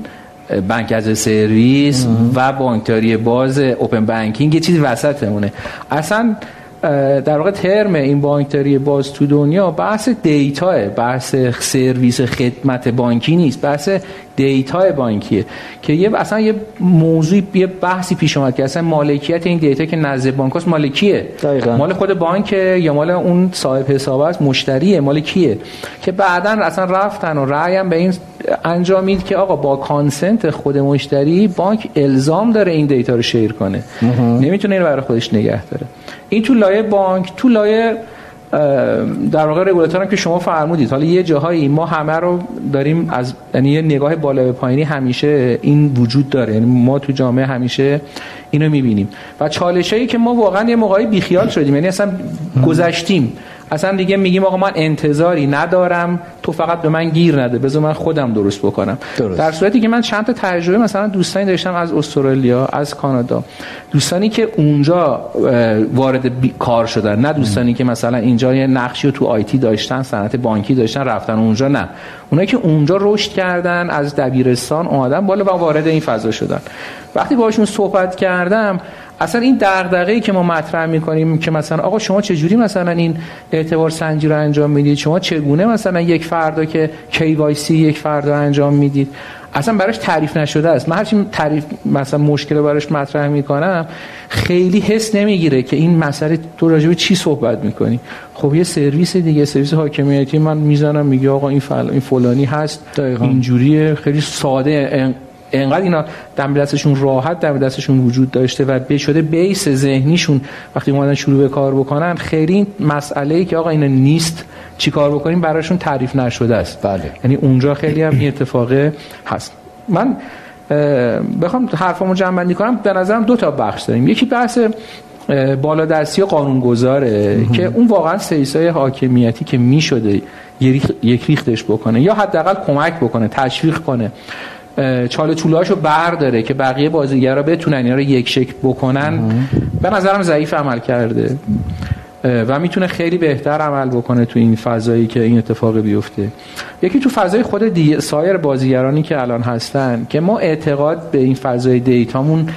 بانک از سرویس و بانکداری باز open banking یه چیزی وسط اونه اصلا در واقع ترم این بانکداری باز تو دنیا بحث دیتا بحث سرویس خدمت بانکی نیست. بحث دیتا بانکیه که یه اصلا یه موضوع یه بحثی پیش اومد که اصلا مالکیت این دیتا که نزد بانک مال کیه دقیقا. مال خود بانک یا مال اون صاحب حساب است مشتریه مال کیه؟ که بعدا اصلا رفتن و رأیم به این انجامید که آقا با کانسنت خود مشتری بانک الزام داره این دیتا رو شیر کنه. نمی‌تونه این برای خودش نگه داره. این تو لایه بانک تو لایه در واقع رگولاتور هم که شما فرمودید. حالا یه جاهایی ما همه رو داریم از یعنی یه نگاه بالا به پایینی همیشه این وجود داره. یعنی ما تو جامعه همیشه اینو می‌بینیم. و چالشایی که ما واقعا یه موقعی بیخیال شدیم. یعنی اصلا گذشتیم. اصلا دیگه میگیم آقا من انتظاری ندارم تو فقط به من گیر نده بذار من خودم درست بکنم. درست. در صورتی که من چند تا تجربه مثلا دوستانی داشتم از استرالیا از کانادا. دوستانی که اونجا وارد کار شدن نه دوستانی که مثلا اینجا یه نقشی رو تو آیتی داشتن صنعت بانکی داشتن رفتن اونجا نه. اونایی که اونجا رشد کردن از دبیرستان اومدن بالا و وارد این فضا شدن. وقتی باشون صحبت کردم اصلا این دغدغه‌ای که ما مطرح می‌کنیم که مثلا آقا شما چه جوری مثلا این اعتبار سنجی رو انجام می‌دید؟ شما چگونه مثلا یک فردا که KYC یک فردا انجام می‌دید؟ اصلا براش تعریف نشده است. من هرچی تعریف مثلا مشکل براش مطرح می‌کنم خیلی حس نمی‌گیره که این مسئله تو راجع به چی صحبت می‌کنی. خب یه سرویس دیگه سرویس حاکمیتی من می‌زنم میگه آقا این, فل... این فلانی هست اینجوریه خیلی ساده انقدر اینا دم دستشون راحت دم دستشون وجود داشته و به شده بیس ذهنیشون وقتی اومدن شروع به کار بکنن خیلی مسئله ای که آقا اینا نیست چی کار بکنیم براشون تعریف نشده است. بله. یعنی اونجا خیلی هم این اتفاقه هست. من بخوام حرفامو جمع بندی کنم. به نظرم دو تا بخش داریم. یکی بحث بالادستی و قانونگذاره که اون واقعا سیسای حاکمیتی که می‌شده یک ریختش بکنه یا حداقل کمک بکنه تشویق کنه. چاله چولهاشو برداره که بقیه بازیگرا بتونن اینا رو یک شکل بکنن. به نظرم ضعیف عمل کرده. و می‌تونه خیلی بهتر عمل بکنه تو این فضایی که این اتفاق بیفته. یکی تو فضای خود دی... سایر بازیگرانی که الان هستن که ما اعتقاد به این فضای دیتامون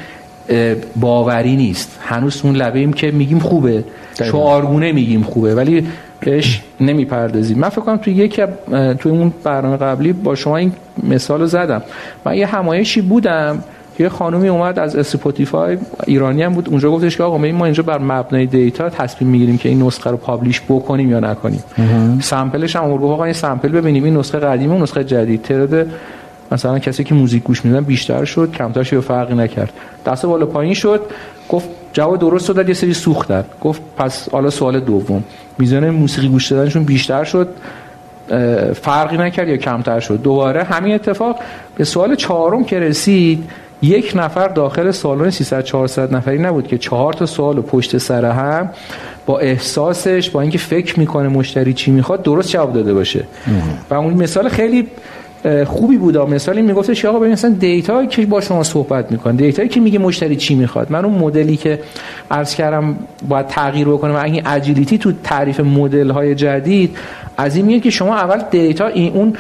باوری نیست. هنوز اون لبه ایم که میگیم خوبه. شعارگونه میگیم خوبه. ولی بهش نمی‌پردازیم. من فکر کنم توی یکی توی اون برنامه قبلی با شما این مثال زدم. من یه همایشی بودم. یه خانومی اومد از اسپاتیفای ایرانی هم بود. اونجا گفتش که آقا ما اینجا بر مبنای دیتا تصمیم می‌گیریم که این نسخه رو publish بکنیم یا نکنیم. sample ش هم گفت آقا این sample ببینیم. این نسخه قدیمی و نسخه جدید. تعداد مثلا کسی که music گوش میدن بیشتر شد کمتر شد فرقی نکرد. دست بالا پایین شد. گفت جواب درست داد یه سری سوختن گفت پس حالا سوال دوم. میزان موسیقی گوش دادنشون بیشتر شد. فرقی نکرد یا کمتر شد. دوباره همین اتفاق. به سوال چهارم که رسید یک نفر داخل سالن 300 400 نفری نبود که چهار تا سوال پشت سر هم با احساسش با اینکه فکر می‌کنه مشتری چی می‌خواد درست جواب داده باشه. و اون مثال خیلی خوبی بود مثالی میگفتش آقا ببین مثلا دیتا که با شما صحبت می‌کنه دیتا که میگه مشتری چی می‌خواد؟ من اون مدلی که عرض کردم باید تغییر بکنه و این agility تو تعریف مدل های جدید از این میگه که شما اول دیتا این اون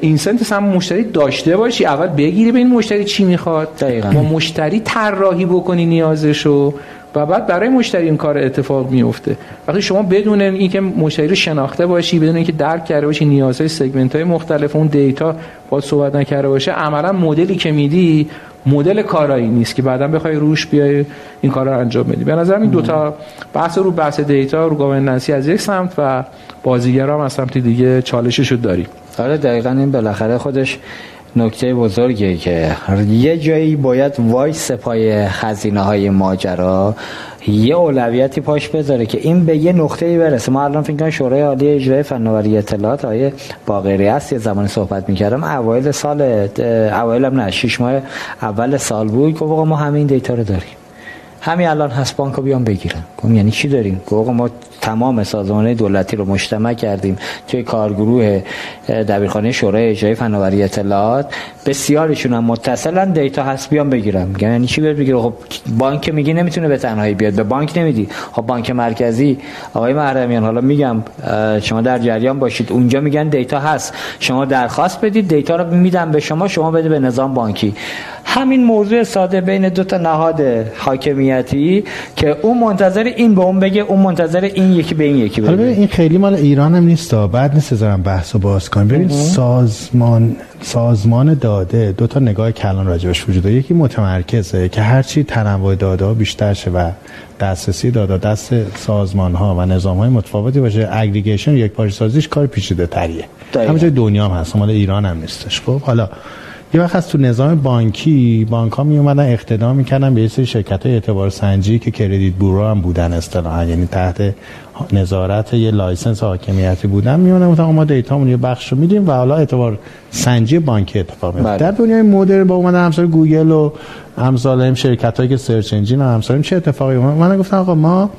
insight هم مشتری داشته باشی اول بگیری به این مشتری چی می‌خواد. دقیقا. با مشتری طراحی بکنی نیازشو. و بعد برای مشتری این کار اتفاق میفته وقتی شما بدون اینکه مشتری رو شناخته باشی بدون اینکه درک کرده باشی نیازهای segment های مختلف اون دیتا با صحبت نکرده باشه عملا مدلی که میدی مدل کارایی نیست که بعدا بخوای روش بیای این کار رو انجام بدی. به نظر این دوتا بحث رو بحث دیتا رو گاوننسی از یک سمت و بازیگرا هم از سمت دیگه چالشش رو داریم آره دقیقا این بالاخره خودش نکته بزرگیه که یه جایی باید وای سپای خزینه های ماجرا یه اولویتی پاش بذاره که این به یه نقطه برسه. ما الان فکر کنم شورای عالی اجرای فناوری اطلاعات آیه باقری است یه زمانی صحبت می‌کردم. اوایل سال اوایل هم نه شش ماه اول سال بود که ما همین دیتا رو داریم. همین الان هست بانک بیان بگیرن. گفتم یعنی چی داریم؟ گفتم ما تمام سازمان دولتی رو مجتمع کردیم توی کارگروه دبیرخانه شورای اجرای فناوری اطلاعات. بسیارشون هم متصلن دیتا هست بیان بگیرم. یعنی چی بیاد بگیره؟ خب بانک میگی نمی‌تونه به تنهایی بیاد. به بانک نمیدی. خب بانک مرکزی. آقای محرمیان حالا میگم شما در جریان باشید. اونجا میگن دیتا هست. شما درخواست بدید. دیتا رو میدن به شما شما بده به نظام بانکی. همین موضوع ساده بین دو تا نهاد حاکمیتی که اون منتظر این به اون بگه اون منتظر این یکی به این یکی بگه. این خیلی مال ایران هم نیست بعد نیست بذارم بحث و باز کنیم. ببین سازمان سازمان داده دو تا نگاه کلان راجبش وجود داره. یکی متمرکزه که هرچی تنوع داده ها بیشتر شه و دسترسی داده دست سازمان ها و نظام های متفاوتی باشه. aggregation یکپارچه سازیش کار پیچیده تریه همه دنیا هم هست مال ایران هم نیستش. خب حالا یه وقت از تو نظام بانکی بانک ها می اومدن اقتدا می‌کردن به یه سری شرکت های اعتبار سنجی که credit bureau هم بودن اصطلاحا. یعنی تحت نظارت یه license حاکمیتی بودن. میگن مثلا ما دیتامون یه بخش رو میدیم و حالا اعتبار سنجی بانکی اتفاق میفته بله. در دنیای مدرن با اومدن امثال گوگل و همسال هم شرکت هایی که search engine و همسال چه اتفاقی اومد؟ من گفتم آقا ما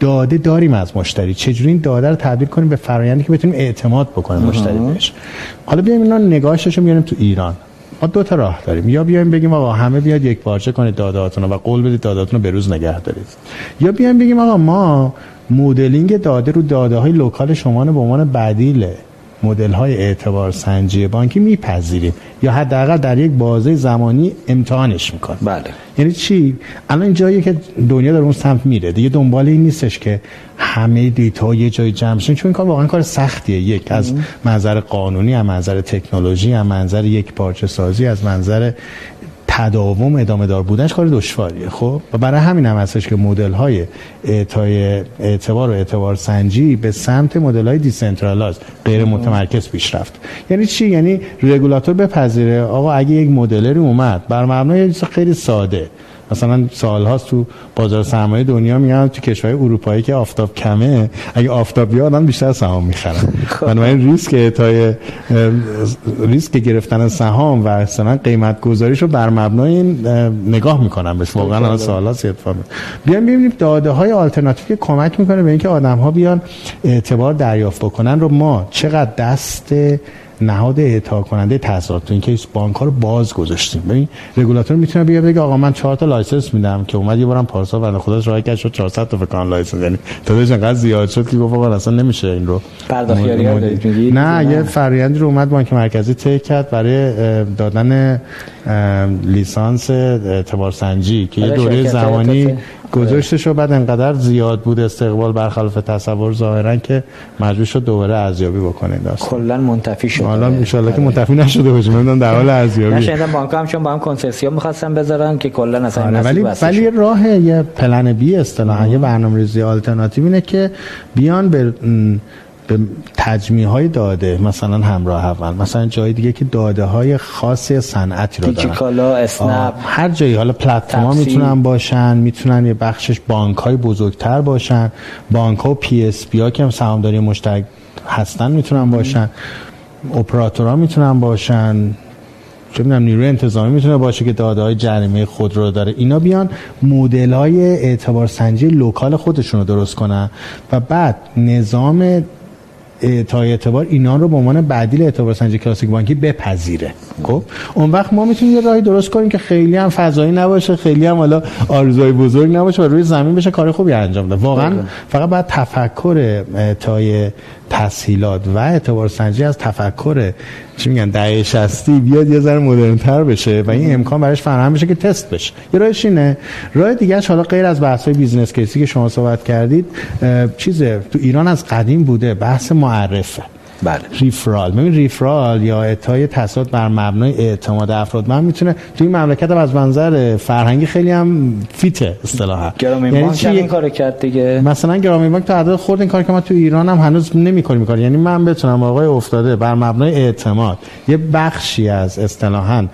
داده داریم از مشتری. چجوری این داده رو تبدیل کنیم به فرآیندی که بتونیم اعتماد بکنیم مشتری بهش؟ حالا بیایم اینا نگاهش رو بیاریم تو ایران. ما دو تا راه داریم. یا بیایم بگیم آقا همه بیاد یک پارچه کنید داداتون و قول بدید داداتون رو به روز نگه دارید. یا بیایم بگیم آقا ما مدلینگ داده رو داده های local شما به عنوان بدیل مدل های اعتبار سنجی بانکی میپذیریم یا حداقل در یک بازه زمانی امتحانش می‌کنیم. بله. یعنی چی؟ الان جایی که دنیا در اون سمت میره دیگه دنبال این نیستش که همه data یه جای جمع چون این کار واقعا کار سختیه. یک از منظر قانونی از منظر تکنولوژی از منظر یک پارچه سازی از منظر تداوم ادامه دار بودنش کار دشواریه خب؟ و برای همین هم هستش که مدل های اعطای اعتبار و اعتبار سنجی به سمت مدل های decentralize غیر متمرکز پیش رفت یعنی چی؟ یعنی رگولاتور بپذیره. آقا اگه یک مدلری اومد بر مبنای خیلی ساده مثلا سالهاست تو بازار سرمایه دنیا میان تو کشورهای اروپایی که آفتاب کمه اگه آفتاب بیاد آدم بیشتر سهام می‌خرن خب. بنابراین ریسک اعطای ریسک گرفتن سهام و اصلا قیمت گذاریش رو بر مبنای این نگاه می‌کنن بس واقعا الان سوالات اتفاق بیان ببینیم داده های آلترناتیو که کمک می‌کنه به اینکه آدم ها بیان اعتبار دریافت بکنن رو. ما چقدر دست نهاد اعطا کننده تسهیلات تو این case بانک ها رو باز گذاشتیم. ببین رگولاتور می‌تونه بگه بگه آقا من 4 تا license میدم که اومد یه بارم پارسال بنده خودش راه کرد شد 400 تا فکان license. یعنی تعدادش انقدر زیاد شد که گفت آقا اصلا نمیشه این رو پرداختی نه یه فرآیندی رو اومد بانک مرکزی طی کرد برای دادن license اعتبار سنجی که یه دوره زمانی گذاشته شد بعد انقدر زیاد بود استقبال برخلاف تصور ظاهرا که مجبور شد دوباره ارزیابی بکنه داست کلا منتفی شد حالا ان که منتفی نشده باشه. من در حال ارزیابی. نشه بانک هم چون با هم کنسرسیوم می‌خواستن بذارن که کلا اصلا آره ولی ولی راه یه پلن بی اصطلاحا یه برنامه‌ریزی آلترناتیو اینه که بیان به به تجمیع های داده مثلا همراه اول مثلا جای دیگه که داده های خاص صنعتی رو دارن. دیجیکالا اسنپ هر جایی حالا پلتفرم می‌تونن باشن می‌تونن یه بخشش بانک های بزرگتر باشن. بانک ها و PSP ها که هم سهامداری مشترک هستن می‌تونن باشن. اپراتورها می‌تونن باشن. چه می‌دونم نیروی انتظامی می‌تونه باشه که داده های جریمه خود رو داره. اینا بیان مدل های اعتبار سنجی local خودشون رو درست کنن. و بعد نظام اعطای اعتبار اینا رو به عنوان بدیل اعتبار سنجی کلاسیک بانکی بپذیره. خب؟ اون وقت ما می‌تونیم یه راهی درست کنیم که خیلی هم فضایی نباشه خیلی هم حالا آرزوهای بزرگ نباشه و روی زمین بشه کار خوبی انجام ده واقعا فقط باید تفکر اعطای تسهیلات و اعتبار سنجی از تفکر چی میگن دهه 60 بیاد یه ذره مدرن‌تر بشه و این امکان براش فراهم بشه که تست بشه. یه راهش اینه. راه دیگه حالا غیر از بحث‌های business case ی که شما صحبت کردید چیزه تو ایران از قدیم بوده بحث معرفه. بله. referral. ببین referral یا اعطای تسهیلات بر مبنای اعتماد افراد من می‌تونه تو این مملکت هم از منظر فرهنگی خیلی هم fit ه اصطلاحا. گرامین یعنی بانک این کارو کرد دیگه. مثلا گرامین بانک تو عدد خرد این کار که ما تو ایران هم هنوز نمی‌کنیم کار. یعنی من بتونم آقای افتاده بر مبنای اعتماد یه بخشی از اصطلاحا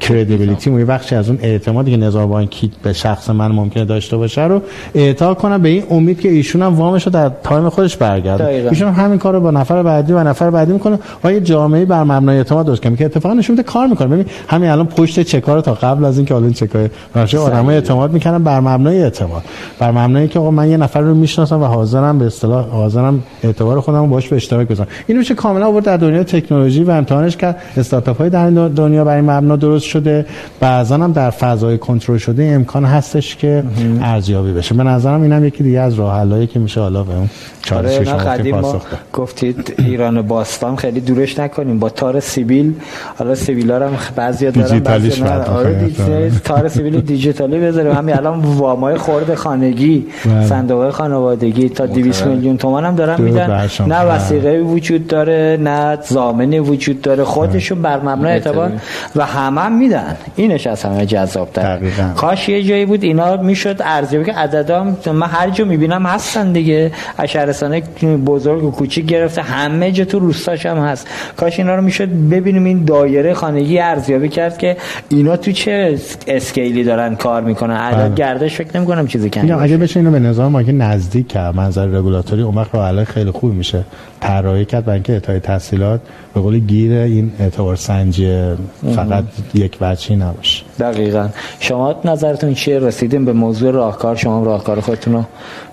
credibility یه بخشی از اون اعتمادی که نظام بانکی به شخص من ممکنه داشته باشه رو اعطا کنم به این امید که ایشون هم وامش رو در time خودش برگرده. ایشون هم همین کارو با نفر بعدی و نفر بعدی می‌کنه. و یه جامعه بر مبنای اعتماد درست کنه که اتفاقا نشون میده کار می‌کنه. ببین همین الان پشت چکا رو تا قبل از اینکه الان چکای راشه آدمای اعتماد می‌کنن بر مبنای اعتماد. بر مبنای که آقا من یه نفر رو می‌شناسم و حاضرم به اصطلاح حاضرم اعتبار خودم رو باش به اشتراک بذارم. اینو میشه کاملا آورد در دنیای تکنولوژی و امتحانش کرد. استارتاپ های در دنیا برای مبنا درست شده بعضا هم در فضای کنترل شده امکان هستش که ارزیابی بشه. به نظرم اینم یکی دیگه از راه که میشه حالا به اون چالش آره شما پاسخ گفتید ایران باستان خیلی دورش نکنیم. با تار سیبیل حالا سیبیلا هم بعضیا دارن بعضی آره تار سیبیل دیجیتالی بذاریم. همین الان وامای خورد خانگی بله. صندوق خانوادگی. تا 200 میلیون تومان هم دارن میدن. نه وثیقه وجود داره نه ضامنی وجود داره. خودشون بر مبنای اعتبار و همه هم میدن. اینش از همه جذاب تر کاش یه جایی بود اینا می‌شد ارزیابی که عددام من هر جا می‌بینم هستن دیگه. اشهرستانه بزرگ و کوچیک گرفته همه جا تو روستاش هم هست. کاش اینا رو می‌شد ببینیم این دایره خانگی ارزیابی کرد که اینا تو چه اسکیلی دارن کار می‌کنن. عدد بله. گردش فکر نمی‌کنم چیزی کنه اگه بشه اینو به نظام ما که نزدیک کرد. منظر رگولاتوری اون وقت راه خیلی خوب میشه. طراحی کرد برای اینکه اعطای تحصیلات به قول گیر این اعتبار سنجی فقط یک یک وجهی نباشه. دقیقا. شما نظرتون چیه؟ رسیدیم به موضوع راهکار. شما راهکار خودتون رو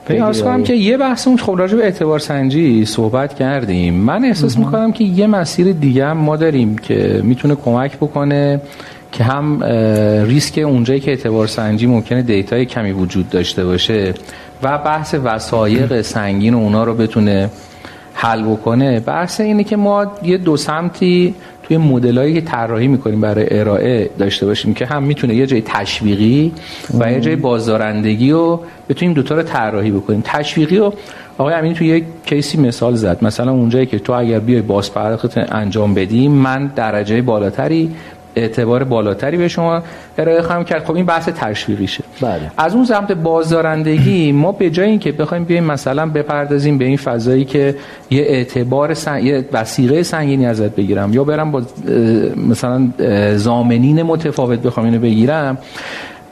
پیاس کنم که یه بحثمون خب راجع به اعتبار سنجی صحبت کردیم. من احساس می‌کنم که یه مسیر دیگه هم ما داریم که می‌تونه کمک بکنه که هم ریسک اونجایی که اعتبار سنجی ممکنه دیتای کمی وجود داشته باشه و بحث وسایق سنگین و اونا رو بتونه حل بکنه. بحث اینه که ما یه دو سمتی توی مدلایی که طراحی می‌کنیم برای ارائه داشته باشیم که هم می‌تونه یه جای تشویقی و یه جای بازدارندگی رو بتونیم دوتا رو طراحی بکنیم. تشویقی رو آقای امینی توی یک کیسی مثال زد. مثلا اونجایی که تو اگر بیای باز انجام بدیم من درجه بالاتری اعتبار بالاتری به شما ارائه خواهم کرد. خب این بحث تشویقیشه. بله. از اون سمت بازدارندگی ما به جای اینکه بخوایم بیایم مثلا بپردازیم به این فضایی که یه اعتبار سن... یه وسیقه سنگینی ازت بگیرم یا برم با مثلا زامنین متفاوت بخوام اینو بگیرم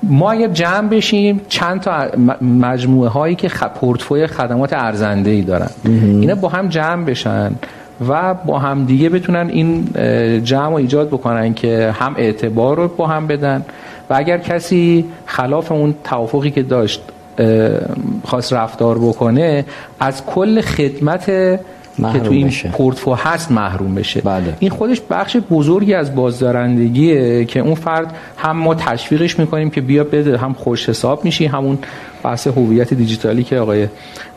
ما اگر جمع بشیم چند تا مجموعه هایی که خ... پورتفوی خدمات ارزنده ای دارن اینا با هم جمع بشن و با هم دیگه بتونن این جمع و ایجاد بکنن که هم اعتبار رو با هم بدن و اگر کسی خلاف اون توافقی که داشت خواست رفتار بکنه از کل خدمت که تو این پورتفو هست محروم بشه بله. این خودش بخش بزرگی از بازدارندگیه که اون فرد هم ما تشویقش می‌کنیم که بیا بده هم خوش حساب میشی همون بحث هویت دیجیتالی که آقای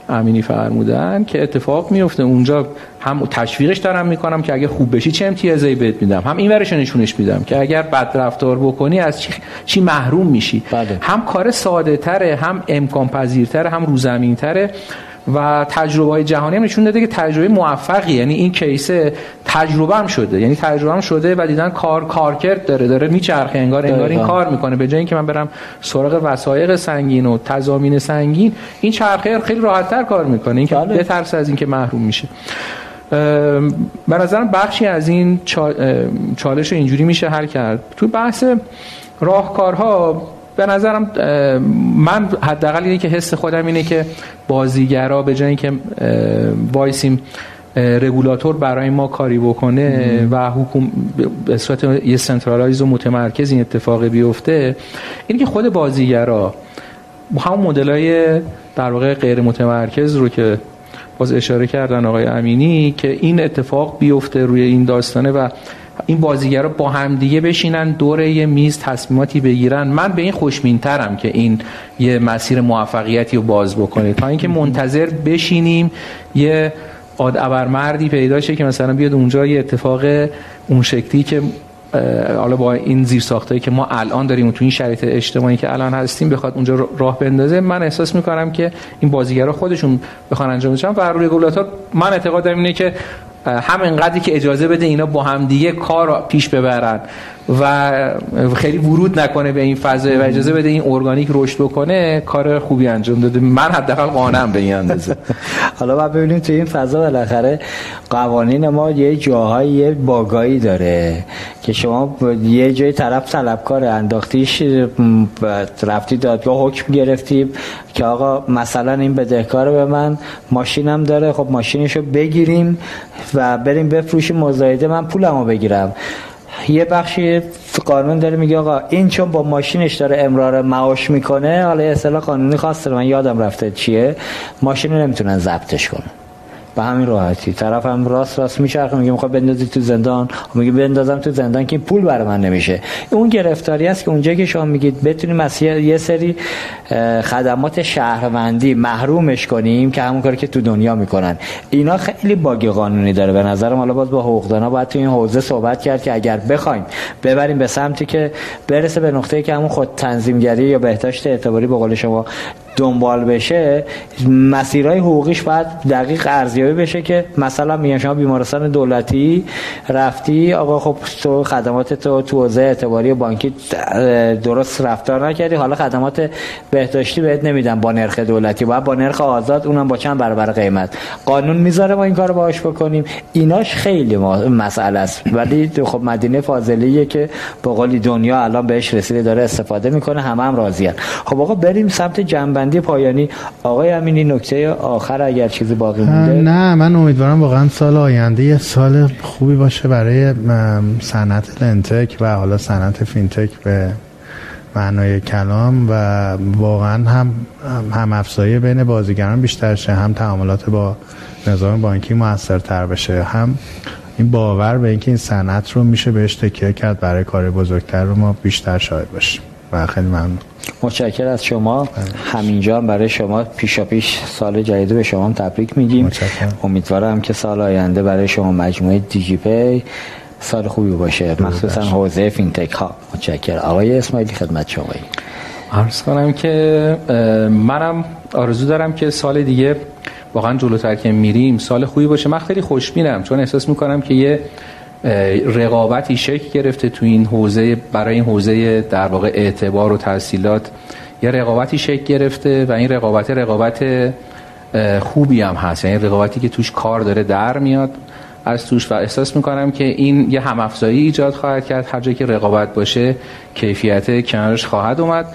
امینی فرمودن که اتفاق میفته. اونجا هم تشویقش دارم می‌کنم که اگه خوب بشی چه امتیازی بهت میدم. هم این ورش نشونش میدم که اگر بد رفتار بکنی از چی, چی محروم میشی. بله. هم کار ساده تره هم امکان پذیرتره هم روزمین تره و تجربه های جهانی هم نشون داده که تجربه موفقی یعنی این کیسه تجربه هم شده. یعنی تجربه هم شده و دیدن کار کارکرد داره. داره میچرخه. انگار انگار این کار می‌کنه. به جای اینکه من برم سراغ وسایق سنگین و تضامین سنگین این چرخه خیلی راحت تر کار می‌کنه. اینکه بله. بترس از اینکه محروم میشه. به نظرم بخشی از این چالش اینجوری میشه حل کرد. تو بحث راهکارها به نظرم من حداقل اینه که حس خودم اینه که بازیگرا به جای اینکه وایسیم رگولاتور برای ما کاری بکنه و حکوم به صورت یه centralize و متمرکز این اتفاق بیفته اینه که خود بازیگرا همون مدلای در واقع غیر متمرکز رو که باز اشاره کردن آقای امینی که این اتفاق بیفته روی این داستانه و این بازیگرا با هم دیگه بشینن دور یه میز تصمیماتی بگیرن. من به این خوشبین‌ترم که این یه مسیر موفقیتی رو باز بکنه. تا اینکه منتظر بشینیم یه آد مردی پیدا شه که مثلا بیاد اونجا یه اتفاق اون شکلی که حالا با این زیر ساختایی که ما الان داریم تو این شرایط اجتماعی که الان هستیم بخواد اونجا راه بندازه من احساس می‌کنم که این بازیگرا خودشون بخوان انجام بدن. و رگولاتور من اعتقاد اینه که همین قدری که اجازه بده اینا با هم دیگه کار پیش ببرن. و خیلی ورود نکنه به این فضا و اجازه بده این ارگانیک رشد بکنه کار خوبی انجام داده. من حداقل قانعم به این اندازه. حالا بعد ببینیم تو این فضا بالاخره قوانین ما یه جاهایی یه باگایی داره که شما یه جای طرف طلبکار انداختیش رفتی دادگاه حکم گرفتیم که آقا مثلا این بدهکار به من ماشینم داره خب ماشینشو بگیریم و بریم بفروشیم مزایده من پولمو بگیرم. یه بخشی قانون داره میگه آقا این چون با ماشینش داره امرار معاش می‌کنه حالا اصطلاح قانونی خاص من یادم رفته چیه؟ ماشین رو نمی‌تونن ضبطش کنن. به همین راحتی. طرف هم راست راست میچرخه میگه می‌خواد بندازی تو زندان؟ میگه بندازم تو زندان که پول برای من نمیشه. اون گرفتاری است که اونجا که شما میگید بتونیم از یه سری خدمات شهروندی محرومش کنیم که همون کاری که تو دنیا می‌کنن. اینا خیلی باگ قانونی داره. به نظرم حالا باز با حقوقدانا باید تو این حوزه صحبت کرد که اگر بخوایم ببریم به سمتی که برسه به نقطه‌ای که همون خود تنظیمگری یا بهداشت اعتباری به قول شما دنبال بشه مسیرهای حقوقیش باید دقیق ارزیابی بشه که مثلا میگن شما بیمارستان دولتی رفتی آقا خب تو خدمات تو تو حوزه اعتباری بانکی درست رفتار نکردی حالا خدمات بهداشتی بهت نمیدن با نرخ دولتی باید با نرخ آزاد اونم با چند برابر قیمت. قانون می‌ذاره ما این کارو باهاش بکنیم. ایناش خیلی مسئله است. ولی خب مدینه فاضلیه که به قولی دنیا الان بهش رسیده داره استفاده می‌کنه همه هم راضیان. خب آقا بریم سمت جنبندی. جنبندی پایانی. آقای امینی نکته آخر اگر چیزی باقی مونده؟ نه من امیدوارم واقعا سال آینده یه سال خوبی باشه برای صنعت لنتک و حالا صنعت فینتک به معنای کلام و واقعا هم هم افزایی بین بازیگران بیشتر شه هم تعاملات با نظام بانکی موثرتر بشه هم این باور به اینکه این صنعت رو میشه بهش تکیه کرد برای کار بزرگتر رو ما بیشتر شاهد باشیم. و خیلی ممنون. متشکر از شما. همینجا هم برای شما پیشا پیش سال جدید به شما تبریک میگیم. امیدوارم که سال آینده برای شما مجموعه دیجی پی سال خوبی باشه. مخصوصا حوزه فینتک ها متشکر آقای اسماعیلی خدمت شما عرض کنم که منم آرزو دارم که سال دیگه واقعا جلوتر که میریم سال خوبی باشه. من خیلی خوشبینم چون احساس می‌کنم که یه رقابتی شکل گرفته تو این حوزه برای این حوزه در واقع اعتبار و تحصیلات. یه رقابتی شکل گرفته و این رقابت رقابت خوبی هم هست. یعنی رقابتی که توش کار داره در میاد از توش. و احساس می‌کنم که این یه همافزایی ایجاد خواهد کرد. هر جایی که رقابت باشه کیفیت کنارش خواهد اومد.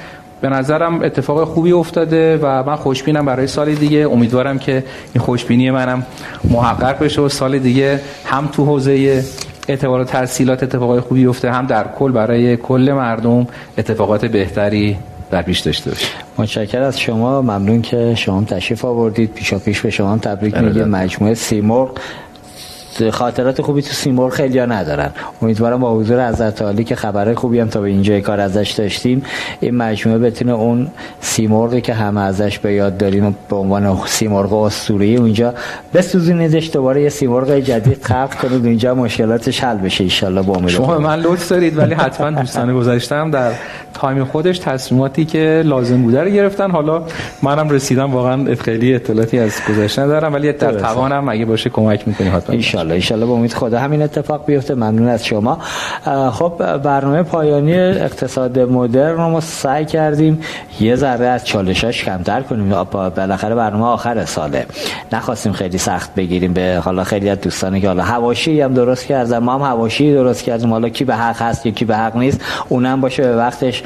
به نظرم اتفاق خوبی افتاده و من خوشبینم برای سال دیگه. امیدوارم که این خوشبینی منم محقق بشه و سال دیگه هم تو حوزه اعتبار تحصیلات اتفاقای خوبی افته هم در کل برای کل مردم اتفاقات بهتری در پیش داشته باشه متشکر از شما. ممنون که شما تشریف آوردید. پیشا پیش به شما تبریک میگه مجموعه سیمرغ. خاطرات خوبی تو سیمور خیلی ها ندارن. امیدوارم با حضور حضرت عالی که خبر خوبی هم تا به اینجای کار ازش داشتیم این مجموعه بتونه اون سیمرغی که همه ازش به یاد داریم به عنوان سیمرغ اسطوره‌ای اونجا بسوزونیدش دوباره یه سیمرغ جدید خلق کنید اونجا مشکلاتش حل بشه ان با امید. شما من لطف دارید ولی حتما دوستان گذاشتم در تایم خودش تصمیماتی که لازم بوده رو گرفتن. حالا منم رسیدم واقعا خیلی اطلاعاتی از گذشته ندارم ولی در توانم اگه باشه کمک می‌کنی حتما. ان با امید خدا همین اتفاق بیفته. ممنون از شما. خب برنامه پایانی اقتصاد مدرن رو ما سعی کردیم. یه ذره از چالشاش کمتر کنیم. بالاخره برنامه آخر ساله. نخواستیم خیلی سخت بگیریم به حالا خیلی از دوستانی که حالا هواشی هم درست کردن. ما هم هواشی درست کردیم. حالا کی به حق هست یا کی به حق نیست اونم باشه. به وقتش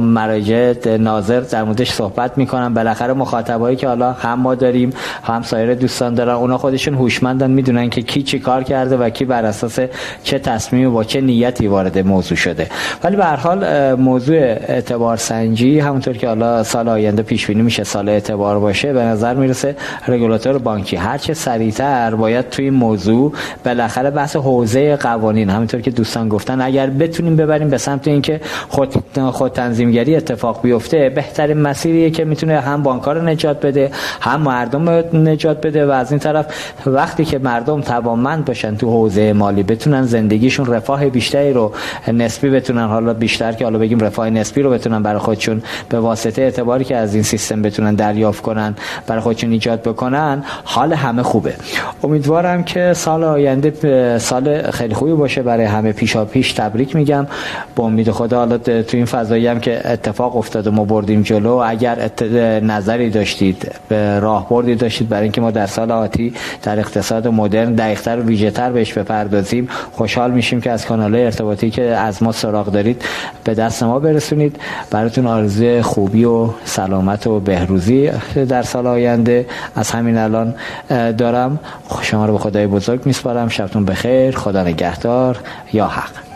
مراجع ناظر در موردش صحبت می‌کنن بالاخره مخاطبایی که حالا هم ما داریم هم سایر دوستان دارن اونا خودشون هوشمندن می‌دونن که کی چی کار کرده و کی بر اساس چه تصمیمی با چه نیتی وارد موضوع شده. ولی به هر حال موضوع اعتبار سنجی همونطور که حالا سال آینده پیش بینی میشه سال اعتبار باشه به نظر می‌رسه رگولاتور بانکی. هر چه سریعتر باید توی موضوع بالاخره بحث حوزه قوانین همونطور که دوستان گفتن اگر بتونیم ببریم به سمت اینکه خود خود تنظیمگری اتفاق بیفته بهترین مسیریه که می‌تونه هم بانک‌ها رو نجات بده هم مردم رو نجات بده. و از این طرف وقتی که مردم توانمند باشن تو حوزه مالی. بتونن زندگیشون رفاه بیشتری رو نسبی بتونن. حالا بیشتر که حالا بگیم رفاه نسبی رو بتونن برای خودشون به واسطه اعتباری که از این سیستم بتونن دریافت کنن برای خودشون ایجاد بکنن حال همه خوبه. امیدوارم که سال آینده سال خیلی خوبی باشه. برای همه پیشا پیش تبریک میگم. با امید خدا حالا تو این فضایی هم که اتفاق افتاد و ما بردیم جلو اگر نظری داشتید به راهبردی داشتید برای اینکه ما در سال آتی در اقتصاد مدرن دقیق‌تر و ویژه‌تر بهش بپردازیم. خوشحال میشیم که از کانال ارتباطی که از ما سراغ دارید به دست ما برسونید. براتون آرزوی خوبی و سلامت و بهروزی در سال آینده. از همین الان دارم. شما رو به خدای بزرگ میسپارم. شبتون بخیر. خدا نگهدار. یا حق.